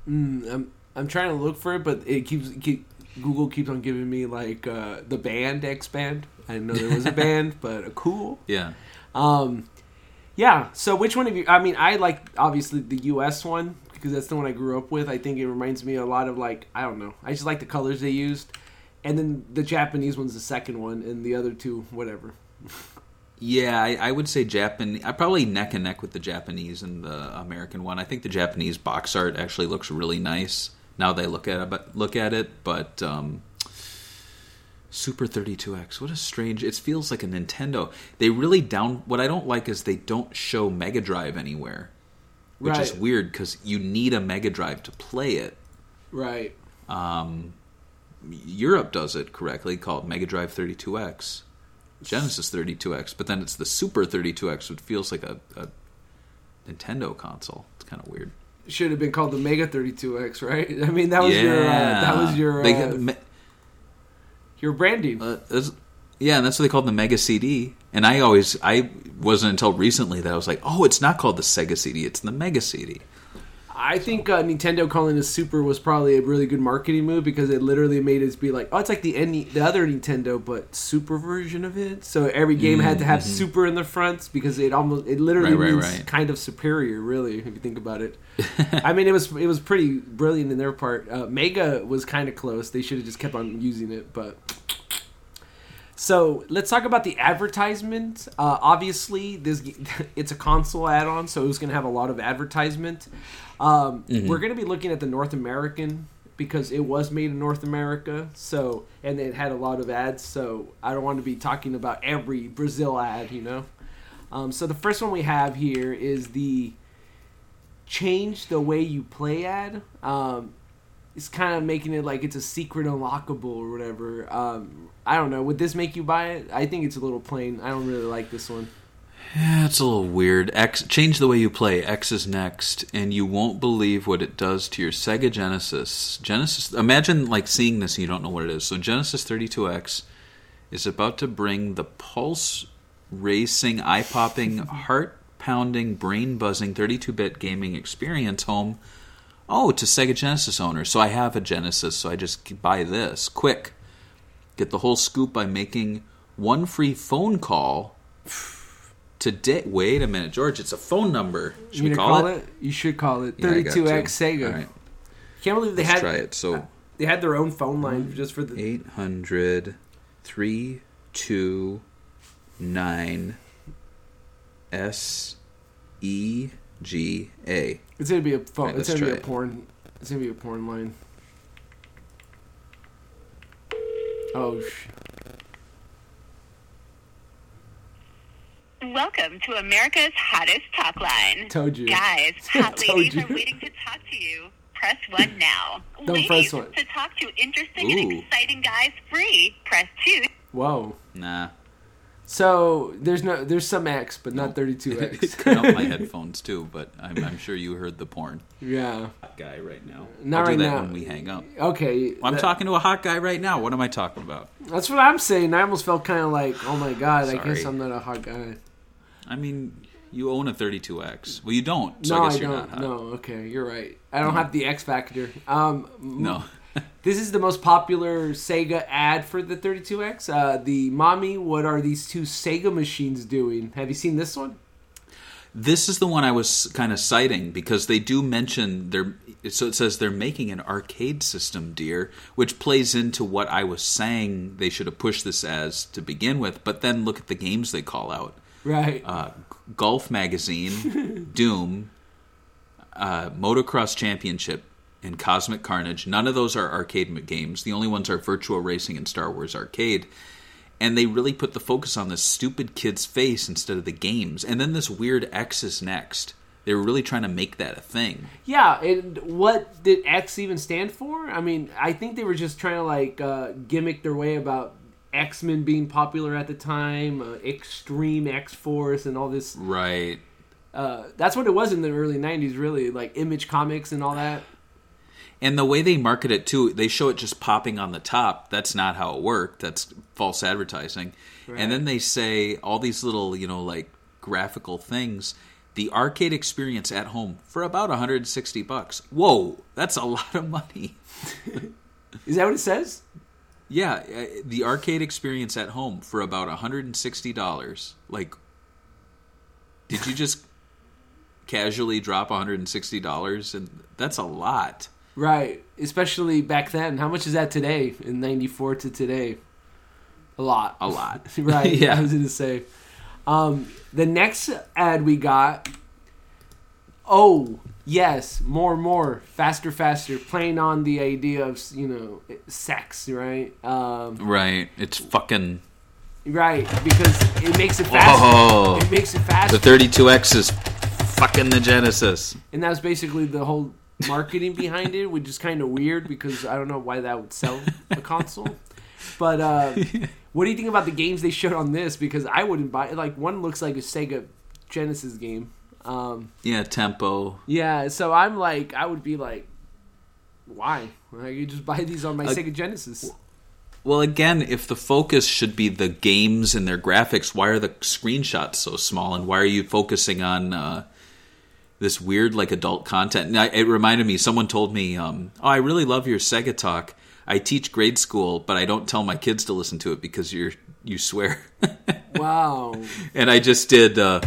[SPEAKER 1] I'm I'm trying to look for it, but it keeps keep, Google keeps on giving me like uh, the band X band. I didn't know there was a [LAUGHS] band, but a cool.
[SPEAKER 2] Yeah.
[SPEAKER 1] Um, yeah. So which one of you? I mean, I like obviously the U.S. one because that's the one I grew up with. I think it reminds me a lot of like I don't know. I just like the colors they used, and then the Japanese one's the second one, and the other two whatever. [LAUGHS]
[SPEAKER 2] Yeah, I, I would say Japan. I probably neck and neck with the Japanese and the American one. I think the Japanese box art actually looks really nice now they look at it. But look at it, but um, Super 32X. What a strange. It feels like a Nintendo. They really down. What I don't like is they don't show Mega Drive anywhere, which is weird because you need a Mega Drive to play it.
[SPEAKER 1] Right.
[SPEAKER 2] Um, Europe does it correctly, called Mega Drive 32X, Genesis 32X, but then it's the Super 32X, which feels like a, a Nintendo console. It's kind of weird.
[SPEAKER 1] Should have been called the Mega 32X, right? [LAUGHS] I mean, that was your uh, that was your
[SPEAKER 2] They
[SPEAKER 1] uh,
[SPEAKER 2] me-
[SPEAKER 1] your branding.
[SPEAKER 2] uh, yeah, and that's what they called the Mega CD. And I always, I wasn't until recently that I was like, oh, it's not called the Sega CD, it's the Mega CD.
[SPEAKER 1] I think uh, Nintendo calling it Super was probably a really good marketing move because it literally made it be like, oh, it's like the the other Nintendo but Super version of it. So every game had to have Super in the front because it almost it literally
[SPEAKER 2] Mm-hmm. Right, right,
[SPEAKER 1] means kind of superior, really, if you think about it. [LAUGHS] I mean, it was it was pretty brilliant in their part. Uh, Mega was kind of close; they should have just kept on using it, but. So let's talk about the advertisement. Uh, obviously, this [LAUGHS] it's a console add-on, so it was going to have a lot of advertisement. Um, We're going to be looking at the North American because it was made in North America. So and it had a lot of ads. So I don't want to be talking about every Brazil ad, you know. Um, so the first one we have here is the change the way you play ad. Um, it's kind of making it like it's a secret unlockable or whatever. Um, I don't know. Would this make you buy it? I think it's a little plain. I don't really like this one.
[SPEAKER 2] Yeah, it's a little weird. X change the way you play. X is next, and you won't believe what it does to your Sega Genesis. Genesis. Imagine like seeing this and you don't know what it is. So Genesis 32X is about to bring the pulse racing, eye popping, heart pounding, brain buzzing 32-bit gaming experience home. Oh, to Sega Genesis owners. So I have a Genesis, so I just buy this. Quick, get the whole scoop by making one free phone call today. Wait a minute, George. It's a phone number. Should
[SPEAKER 1] you
[SPEAKER 2] we
[SPEAKER 1] gonna
[SPEAKER 2] call, it?
[SPEAKER 1] You should call it
[SPEAKER 2] Yeah,
[SPEAKER 1] 32X
[SPEAKER 2] to.
[SPEAKER 1] Sega.
[SPEAKER 2] Right,
[SPEAKER 1] Can't believe they
[SPEAKER 2] let's
[SPEAKER 1] had
[SPEAKER 2] try it. So
[SPEAKER 1] they had their own phone line just for the
[SPEAKER 2] 800 329 S E G A.
[SPEAKER 1] It's gonna be a phone.
[SPEAKER 2] Alright,
[SPEAKER 1] it's gonna be a
[SPEAKER 2] try it.
[SPEAKER 1] porn. It's gonna be a porn line. Oh, sh-
[SPEAKER 4] Welcome to America's hottest talk line.
[SPEAKER 1] Told you.
[SPEAKER 4] Guys, [LAUGHS] hot
[SPEAKER 1] Told
[SPEAKER 4] ladies
[SPEAKER 1] you.
[SPEAKER 4] are waiting to talk to you. Press one now.
[SPEAKER 1] Don't
[SPEAKER 4] ladies,
[SPEAKER 1] press one.
[SPEAKER 4] to talk to interesting
[SPEAKER 2] Ooh.
[SPEAKER 4] and exciting guys free. Press two.
[SPEAKER 1] whoa.
[SPEAKER 2] Nah.
[SPEAKER 1] So there's no there's some X, but not 32X. [LAUGHS]
[SPEAKER 2] It cut out my [LAUGHS] headphones too, but I'm, I'm sure you heard the porn.
[SPEAKER 1] yeah.
[SPEAKER 2] Hot guy right now.
[SPEAKER 1] Not
[SPEAKER 2] I'll do
[SPEAKER 1] right
[SPEAKER 2] that
[SPEAKER 1] now.
[SPEAKER 2] when we hang up.
[SPEAKER 1] Okay.
[SPEAKER 2] I'm
[SPEAKER 1] that-
[SPEAKER 2] talking to a hot guy right now. What am I talking about?
[SPEAKER 1] That's what I'm saying. I almost felt kind of like, oh my god, I guess I'm not a hot guy.
[SPEAKER 2] I mean, you own a 32X. Well, you don't, so
[SPEAKER 1] no,
[SPEAKER 2] I guess
[SPEAKER 1] I
[SPEAKER 2] you're
[SPEAKER 1] don't.
[SPEAKER 2] not hot.
[SPEAKER 1] No, okay, you're right. I don't have the X factor. Um,
[SPEAKER 2] No. [LAUGHS]
[SPEAKER 1] This is the most popular Sega ad for the 32X. Uh, the mommy, what are these two Sega machines doing? Have you seen this one?
[SPEAKER 2] This is the one I was kind of citing because they do mention they're so it says they're making an arcade system, dear, which plays into what I was saying they should have pushed this as to begin with. But then look at the games they call out:
[SPEAKER 1] Right.
[SPEAKER 2] uh, Golf Magazine, [LAUGHS] Doom, uh, Motocross Championship, and Cosmic Carnage. None of those are arcade games. The only ones are Virtua Racing and Star Wars Arcade. And they really put the focus on this stupid kid's face instead of the games. And then this weird X is next. They were really trying to make that a thing.
[SPEAKER 1] yeah, and what did X even stand for? I mean, I think they were just trying to like uh, gimmick their way about X Men being popular at the time, uh, Extreme X Force, and all this.
[SPEAKER 2] Right.
[SPEAKER 1] Uh, that's what it was in the early '90s, really, like Image Comics and all that.
[SPEAKER 2] And the way they market it too, they show it just popping on the top. That's not how it worked. That's false advertising.
[SPEAKER 1] Right.
[SPEAKER 2] And then they say all these little, you know, like graphical things. The arcade experience at home for about 160 bucks. Whoa, that's a lot of money. [LAUGHS]
[SPEAKER 1] Is that what it says?
[SPEAKER 2] Yeah, uh, the arcade experience at home for about $160. Like did you just [LAUGHS] casually drop $160 and that's a lot.
[SPEAKER 1] Right. Especially back then. How much is that today in 94 to today? A lot.
[SPEAKER 2] A lot. [LAUGHS]
[SPEAKER 1] right. [LAUGHS]
[SPEAKER 2] Yeah.
[SPEAKER 1] I was going to say. Um, the next ad we got. Oh, yes. More, more. Faster, faster. Playing on the idea of, you know, sex, right? Um,
[SPEAKER 2] Right. It's fucking
[SPEAKER 1] right. Because it makes it faster.
[SPEAKER 2] Whoa.
[SPEAKER 1] It makes it faster.
[SPEAKER 2] The 32X is fucking the Genesis.
[SPEAKER 1] and that's basically the whole marketing behind it, which is kind of weird because I don't know why that would sell a console. But uh, what do you think about the games they showed on this? Because I wouldn't buy. Like one looks like a Sega Genesis game. Um,
[SPEAKER 2] Yeah, tempo.
[SPEAKER 1] yeah, so I'm like, I would be like, why? Like, you just buy these on my
[SPEAKER 2] Uh,
[SPEAKER 1] Sega Genesis.
[SPEAKER 2] Well, again, if the focus should be the games and their graphics, why are the screenshots so small, and why are you focusing on uh, this weird like adult content? Now, it reminded me. Someone told me, um, "Oh, I really love your Sega talk. I teach grade school, but I don't tell my kids to listen to it because you're you swear." [LAUGHS]
[SPEAKER 1] Wow.
[SPEAKER 2] and I just did uh,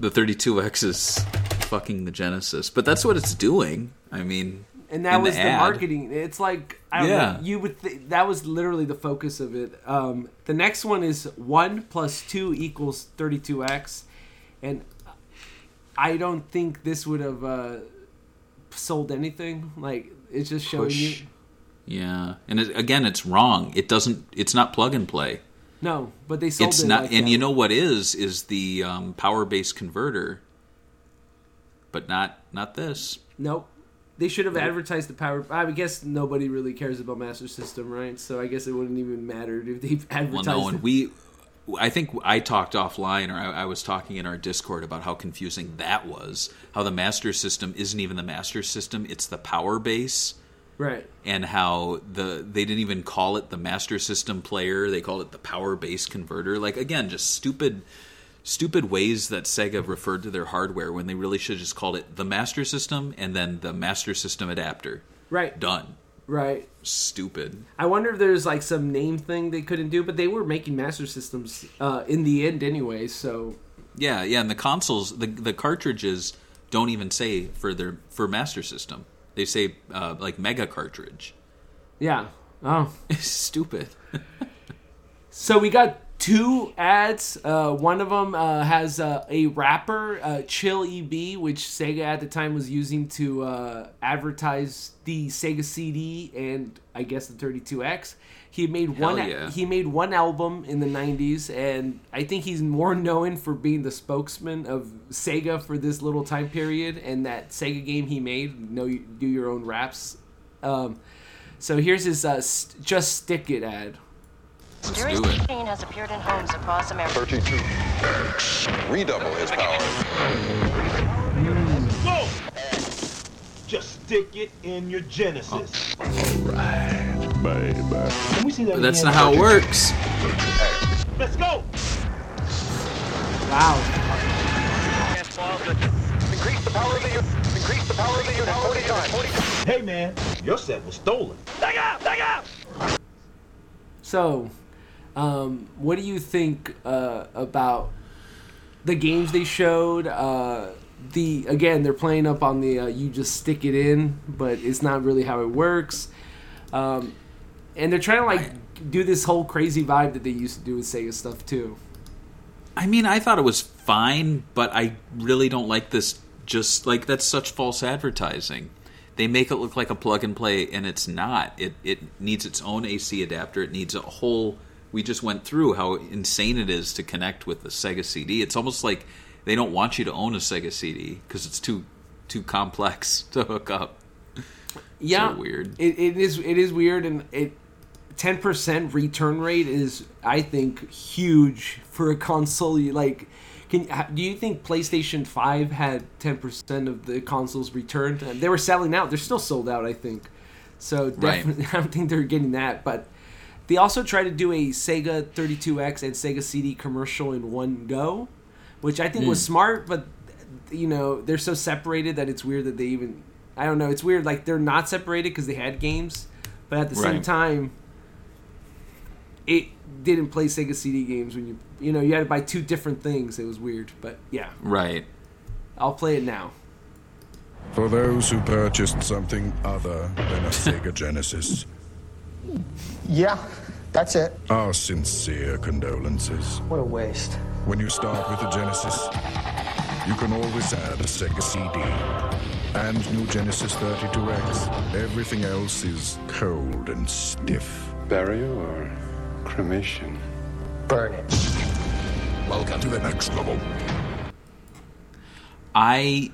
[SPEAKER 2] the 32X is fucking the Genesis, but that's what it's doing. I mean,
[SPEAKER 1] And that was the,
[SPEAKER 2] ad.
[SPEAKER 1] marketing. It's like I
[SPEAKER 2] Yeah.
[SPEAKER 1] know. You would th- that was literally the focus of it. Um, the next one is one plus two equals thirty two x, and I don't think this would have uh, sold anything. Like it's just showing you.
[SPEAKER 2] Yeah, and it, again, it's wrong. It doesn't. It's not plug and play.
[SPEAKER 1] No, but they sold
[SPEAKER 2] It's
[SPEAKER 1] it
[SPEAKER 2] not.
[SPEAKER 1] like
[SPEAKER 2] and
[SPEAKER 1] that.
[SPEAKER 2] you know what is is the um, power base converter, but not not this.
[SPEAKER 1] Nope. They should have advertised the power. I guess nobody really cares about Master System, right? So I guess it wouldn't even matter if they [LAUGHS]
[SPEAKER 2] Well,
[SPEAKER 1] advertised.
[SPEAKER 2] no,
[SPEAKER 1] it.
[SPEAKER 2] and we. I think I talked offline, or I, I was talking in our Discord about how confusing that was. How the Master System isn't even the Master System; it's the power base.
[SPEAKER 1] Right.
[SPEAKER 2] and how the they didn't even call it the master system player they called it the power base converter like again just stupid stupid ways that sega referred to their hardware when they really should have just called it the master system and then the master system adapter
[SPEAKER 1] Right.
[SPEAKER 2] done
[SPEAKER 1] Right.
[SPEAKER 2] stupid
[SPEAKER 1] I wonder if there's like some name thing they couldn't do, but they were making Master Systems uh, in the end anyway. So
[SPEAKER 2] yeah yeah and the consoles the the cartridges don't even say for their for master system they say uh, like mega cartridge
[SPEAKER 1] yeah. Oh, [LAUGHS] it's
[SPEAKER 2] stupid [LAUGHS]
[SPEAKER 1] so we got two ads. Uh, one of them uh, has uh, a rapper, uh, Chill EB, which Sega at the time was using to uh, advertise the Sega CD and I guess the 32X. He made
[SPEAKER 2] Hell
[SPEAKER 1] one.
[SPEAKER 2] yeah.
[SPEAKER 1] He made one album in the '90s, and I think he's more known for being the spokesman of Sega for this little time period. And that Sega game he made, "Know You Do Your Own Raps." Um, so here's his uh, st- "Just Stick It" ad.
[SPEAKER 2] let's
[SPEAKER 5] Jerry's
[SPEAKER 2] do it
[SPEAKER 5] machine has appeared in homes across America.
[SPEAKER 6] 32. Redouble his power.
[SPEAKER 7] Go! Just stick it in your Genesis.
[SPEAKER 6] Baby.
[SPEAKER 7] Can we see that
[SPEAKER 2] that's not how it works
[SPEAKER 7] Let's go!
[SPEAKER 1] Wow.
[SPEAKER 3] Increase the power of the unit. Increase the power of the unit 40 times.
[SPEAKER 7] Hey man, your set was stolen. Back up! Back up!
[SPEAKER 1] So, um, what do you think uh, about the games they showed? Uh, the again, they're playing up on the uh, you just stick it in, but it's not really how it works. Um, and they're trying to like do this whole crazy vibe that they used to do with Sega stuff too.
[SPEAKER 2] I mean, I thought it was fine, but I really don't like this. Just like that's such false advertising. They make it look like a plug and play, and it's not. It it needs its own AC adapter. It needs a whole. We just went through how insane it is to connect with the Sega CD. It's almost like they don't want you to own a Sega CD because it's too too complex [LAUGHS] to hook up.
[SPEAKER 1] Yeah,
[SPEAKER 2] weird.
[SPEAKER 1] It, it is it is weird, and it ten percent return rate is I think huge for a console. You like, can do you think PlayStation Five had ten percent of the consoles returned? Uh, They were selling out. They're still sold out, I think. So
[SPEAKER 2] Right.
[SPEAKER 1] definitely, [LAUGHS] I don't think they're getting that. But they also tried to do a Sega 32X and Sega CD commercial in one go. which I think was smart. But you know, they're so separated that it's weird that they even. I don't know. It's weird. Like they're not separated because they had games, but at the same time, it didn't play Sega CD games when you you know you had to buy two different things. It was weird, but yeah,
[SPEAKER 2] Right.
[SPEAKER 1] I'll play it now.
[SPEAKER 8] For those who purchased something other than a Sega Genesis,
[SPEAKER 9] Yeah, that's it.
[SPEAKER 8] our sincere condolences.
[SPEAKER 9] What a waste.
[SPEAKER 8] When you start with a Genesis, you can always add a Sega CD. And new Genesis 32X. Everything else is cold and stiff.
[SPEAKER 6] Burial or cremation?
[SPEAKER 9] Burn it.
[SPEAKER 8] Welcome to the next level.
[SPEAKER 2] I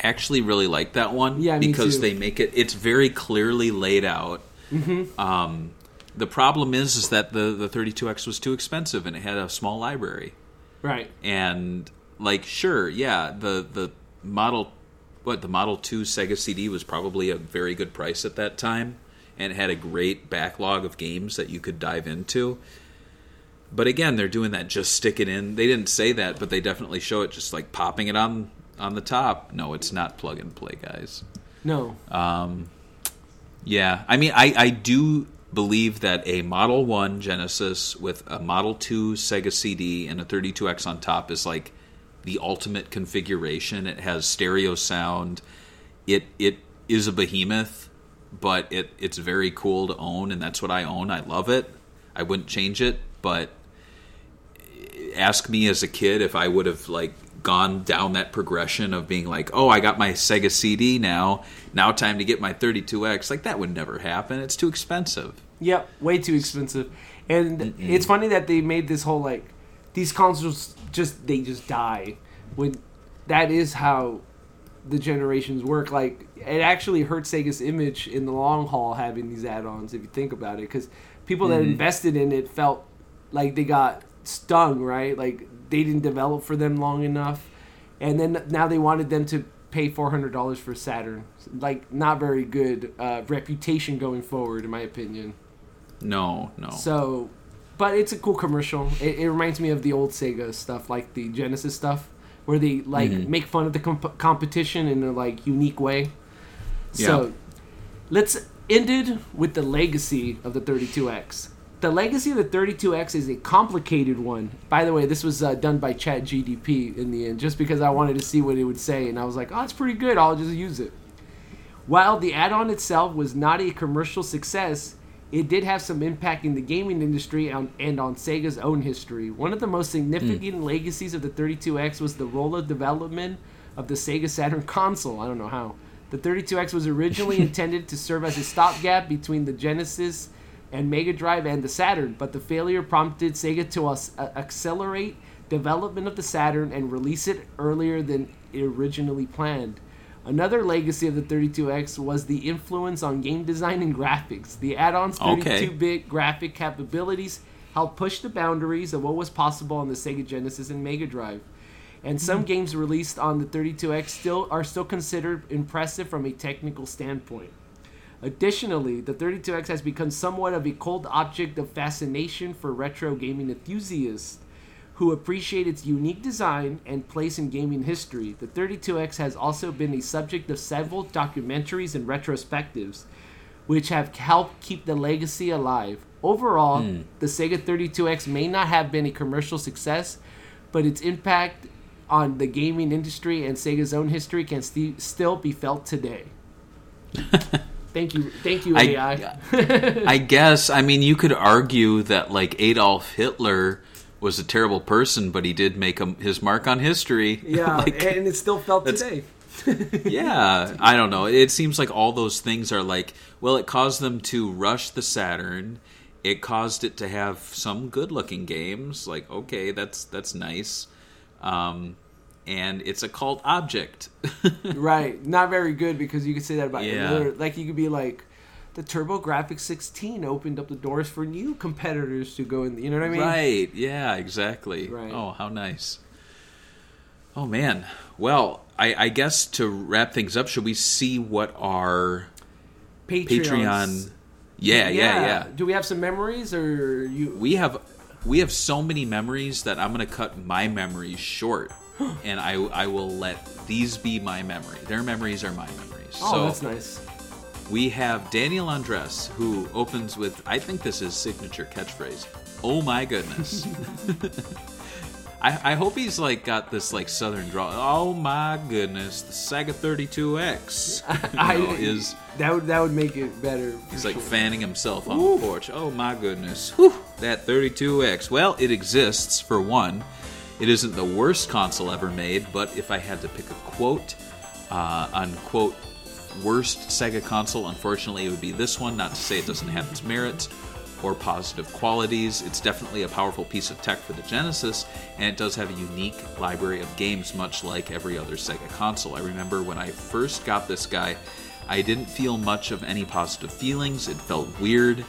[SPEAKER 2] actually really like that one
[SPEAKER 1] Yeah, me
[SPEAKER 2] because
[SPEAKER 1] too.
[SPEAKER 2] they make it it's very clearly laid out. Mm-hmm. Um, the problem is is that the the 32X was too expensive and it had a small library.
[SPEAKER 1] Right.
[SPEAKER 2] And like sure, yeah, the the model what the Model 2 Sega CD was probably a very good price at that time and had a great backlog of games that you could dive into. But again, they're doing that just stick it in. They didn't say that, but they definitely show it just like popping it on on the top. No, it's not plug and play, guys.
[SPEAKER 1] No.
[SPEAKER 2] Um Yeah, I mean, I, I do believe that a Model 1 Genesis with a Model 2 Sega CD and a 32X on top is like the ultimate configuration. It has stereo sound. It it is a behemoth, but it it's very cool to own, and that's what I own. I love it. I wouldn't change it, but ask me as a kid if I would have like gone down that progression of being like, oh, I got my Sega CD now. Now time to get my 32X. Like that would never happen. It's too expensive.
[SPEAKER 1] Yep, way too expensive. And it's funny that they made this whole like these consoles just they just die when that is how the generations work. Like it actually hurts Sega's image in the long haul having these add-ons if you think about it because people that invested in it felt like they got stung, right? Like they didn't develop for them long enough. And then now they wanted them to pay four hundred dollars for Saturn. Like not very good uh, reputation going forward, in my opinion.
[SPEAKER 2] No, no.
[SPEAKER 1] So, but it's a cool commercial. It, it reminds me of the old Sega stuff, like the Genesis stuff, where they like make fun of the comp- competition in a like unique way. So, let's end it with the legacy of the 32X. The legacy of the 32X is a complicated one. By the way, this was uh, done by ChatGPT in the end, just because I wanted to see what it would say, and I was like, oh, it's pretty good. I'll just use it. While the add-on itself was not a commercial success, it did have some impact in the gaming industry and, and on Sega's own history. One of the most significant legacies of the 32X was the role of development of the Sega Saturn console. I don't know how. The 32X was originally [LAUGHS] intended to serve as a stopgap between the Genesis and Mega Drive and the Saturn, but the failure prompted Sega to us- uh, accelerate development of the Saturn and release it earlier than originally planned. Another legacy of the 32X was the influence on game design and graphics. The add-on's 32-bit graphic capabilities helped push the boundaries of what was possible on the Sega Genesis and Mega Drive. And some hmm. games released on the 32X still are still considered impressive from a technical standpoint. Additionally, the 32X has become somewhat of a cold object of fascination for retro gaming enthusiasts who appreciate its unique design and place in gaming history. The 32X has also been a subject of several documentaries and retrospectives, which have helped keep the legacy alive. Overall, hmm. the Sega 32X may not have been a commercial success, but its impact on the gaming industry and Sega's own history can st- still be felt today. [LAUGHS] thank you, thank you, AI.
[SPEAKER 2] I, I guess. I mean, you could argue that like Adolf Hitler was a terrible person, but he did make a, his mark on history. [LAUGHS]
[SPEAKER 1] yeah,
[SPEAKER 2] Like,
[SPEAKER 1] and it still felt today. [LAUGHS]
[SPEAKER 2] yeah, I don't know. It seems like all those things are like, well, it caused them to rush the Saturn. It caused it to have some good-looking games. Like, okay, that's that's nice. Um, and it's a cult object. [LAUGHS]
[SPEAKER 1] Right, not very good because you could say that about
[SPEAKER 2] Yeah.
[SPEAKER 1] another. Like you could be like, the TurboGrafx 16 opened up the doors for new competitors to go in. You know what I mean?
[SPEAKER 2] Right. Yeah, exactly.
[SPEAKER 1] Right.
[SPEAKER 2] Oh, how nice. Oh, man. Well, I, I guess to wrap things up, should we see what our
[SPEAKER 1] Patreons.
[SPEAKER 2] Patreon. Yeah, yeah, yeah.
[SPEAKER 1] Do we have some memories or you?
[SPEAKER 2] We have. we have so many memories that I'm going to cut my memories short, [GASPS] and I I will let these be my memory. Their memories are my memories.
[SPEAKER 1] Oh,
[SPEAKER 2] so
[SPEAKER 1] that's nice.
[SPEAKER 2] We have Daniel Andres, who opens with I think this is signature catchphrase. Oh my goodness. [LAUGHS] I, I hope he's like got this like southern draw. Oh my goodness, the Sega 32X you [LAUGHS]
[SPEAKER 1] I
[SPEAKER 2] is
[SPEAKER 1] that would that would make it better.
[SPEAKER 2] He's like fanning himself on the porch. Oh my goodness. Whew, that 32X. Well, it exists, for one. It isn't the worst console ever made, but if I had to pick a quote, uh, unquote, worst Sega console, unfortunately, it would be this one. Not to say it doesn't have its merits or positive qualities. It's definitely a powerful piece of tech for the Genesis, and it does have a unique library of games, much like every other Sega console. I remember when I first got this guy, I didn't feel much of any positive feelings. It felt weird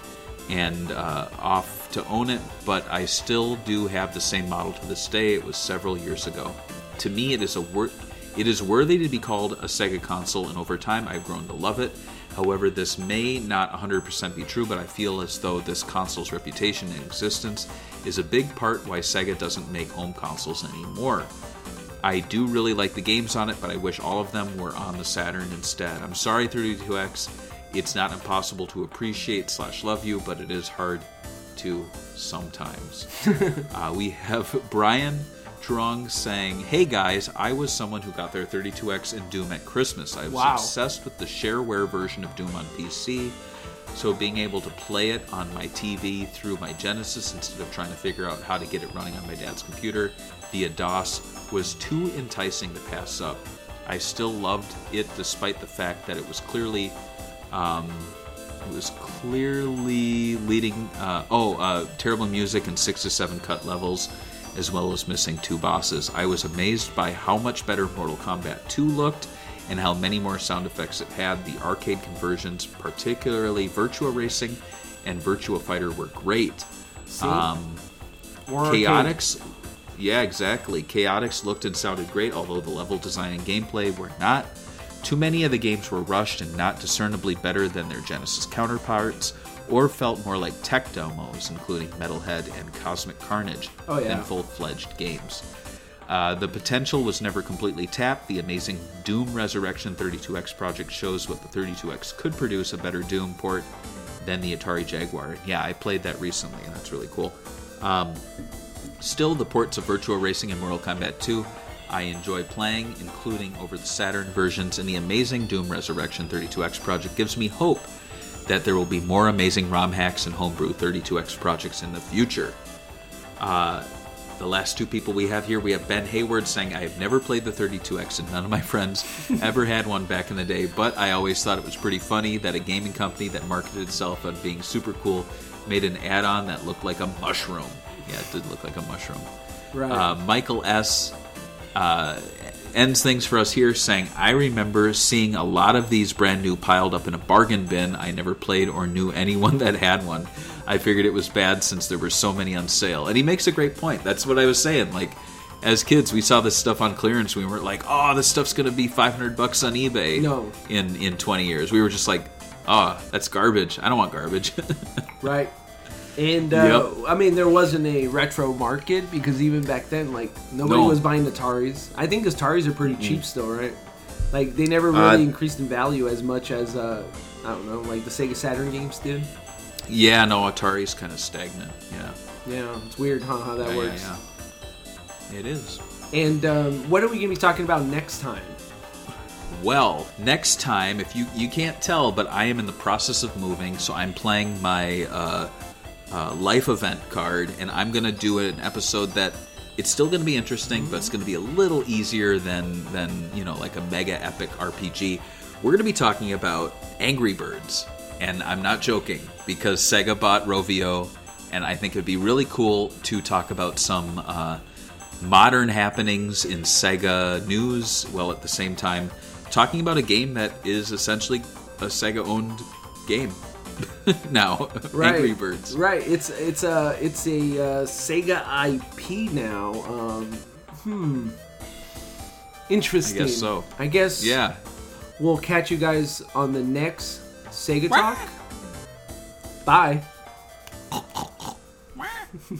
[SPEAKER 2] and uh, off to own it, but I still do have the same model to this day. It was several years ago. To me, it is a wor- it is worthy to be called a Sega console, and over time, I've grown to love it. However, this may not 100% be true, but I feel as though this console's reputation and existence is a big part why Sega doesn't make home consoles anymore. I do really like the games on it, but I wish all of them were on the Saturn instead. I'm sorry, 32X. It's not impossible to appreciate slash love you, but it is hard to sometimes. [LAUGHS] uh, we have Brian Trung saying, "Hey guys, I was someone who got their 32X and Doom at Christmas. I was
[SPEAKER 1] Wow.
[SPEAKER 2] obsessed with the shareware version of Doom on PC." So being able to play it on my TV through my Genesis instead of trying to figure out how to get it running on my dad's computer via DOS was too enticing to pass up. I still loved it despite the fact that it was clearly um, it was clearly leading uh, oh uh, terrible music and six to seven cut levels as well as missing two bosses. I was amazed by how much better Mortal Kombat 2 looked and how many more sound effects it had. The arcade conversions, particularly Virtua Racing and Virtua Fighter, were great. Um,
[SPEAKER 1] arcade.
[SPEAKER 2] Chaotix, yeah, exactly. Chaotix looked and sounded great, although the level design and gameplay were not. Too many of the games were rushed and not discernibly better than their Genesis counterparts, or felt more like tech demos, including Metalhead and Cosmic Carnage,
[SPEAKER 1] Oh, yeah.
[SPEAKER 2] than full fledged games. Uh, the potential was never completely tapped. The amazing Doom Resurrection 32X project shows what the 32X could produce a better Doom port than the Atari Jaguar. Yeah, I played that recently, and that's really cool. Um, still, the ports of Virtua Racing and Mortal Kombat 2 I enjoy playing, including over the Saturn versions, and the amazing Doom Resurrection 32X project gives me hope that there will be more amazing ROM hacks and homebrew 32X projects in the future. Uh, the last two people we have here, we have Ben Hayward saying, I have never played the 32X and none of my friends [LAUGHS] ever had one back in the day, but I always thought it was pretty funny that a gaming company that marketed itself on being super cool made an add on that looked like a mushroom. Yeah, it did look like a mushroom.
[SPEAKER 1] Right.
[SPEAKER 2] Uh, Michael S. Uh, ends things for us here saying, I remember seeing a lot of these brand new piled up in a bargain bin. I never played or knew anyone [LAUGHS] that had one. I figured it was bad since there were so many on sale. And he makes a great point. That's what I was saying. Like, as kids, we saw this stuff on clearance. We weren't like, oh, this stuff's going to be 500 bucks on eBay
[SPEAKER 1] No.
[SPEAKER 2] in, in 20 years. We were just like, oh, that's garbage. I don't want garbage. [LAUGHS]
[SPEAKER 1] right? And uh,
[SPEAKER 2] Yep.
[SPEAKER 1] I mean, there wasn't a retro market because even back then, like nobody
[SPEAKER 2] No.
[SPEAKER 1] was buying Ataris. I think Ataris are pretty cheap still, right? Like they never
[SPEAKER 2] Uh,
[SPEAKER 1] really increased in value as much as uh, I don't know, like the Sega Saturn games did.
[SPEAKER 2] yeah, no, Atari's kind of stagnant. Yeah.
[SPEAKER 1] Yeah, it's weird, huh? How that
[SPEAKER 2] yeah,
[SPEAKER 1] works.
[SPEAKER 2] yeah, yeah. It is.
[SPEAKER 1] And um, what are we gonna be talking about next time?
[SPEAKER 2] Well, next time, if you you can't tell, but I am in the process of moving, so I'm playing my uh, uh, life event card, and I'm gonna do an episode that it's still gonna be interesting, but it's gonna be a little easier than than you know like a mega epic RPG. We're gonna be talking about Angry Birds, and I'm not joking because Sega bought Rovio, and I think it'd be really cool to talk about some. Uh, modern happenings in Sega news, while at the same time talking about a game that is essentially a Sega owned game [LAUGHS] now.
[SPEAKER 1] Right.
[SPEAKER 2] Angry Birds.
[SPEAKER 1] Right. It's it's a it's a uh, Sega IP now. Um, hmm. Interesting.
[SPEAKER 2] I guess so.
[SPEAKER 1] I guess.
[SPEAKER 2] Yeah.
[SPEAKER 1] We'll catch you guys on the next Sega Talk. Bye. [LAUGHS]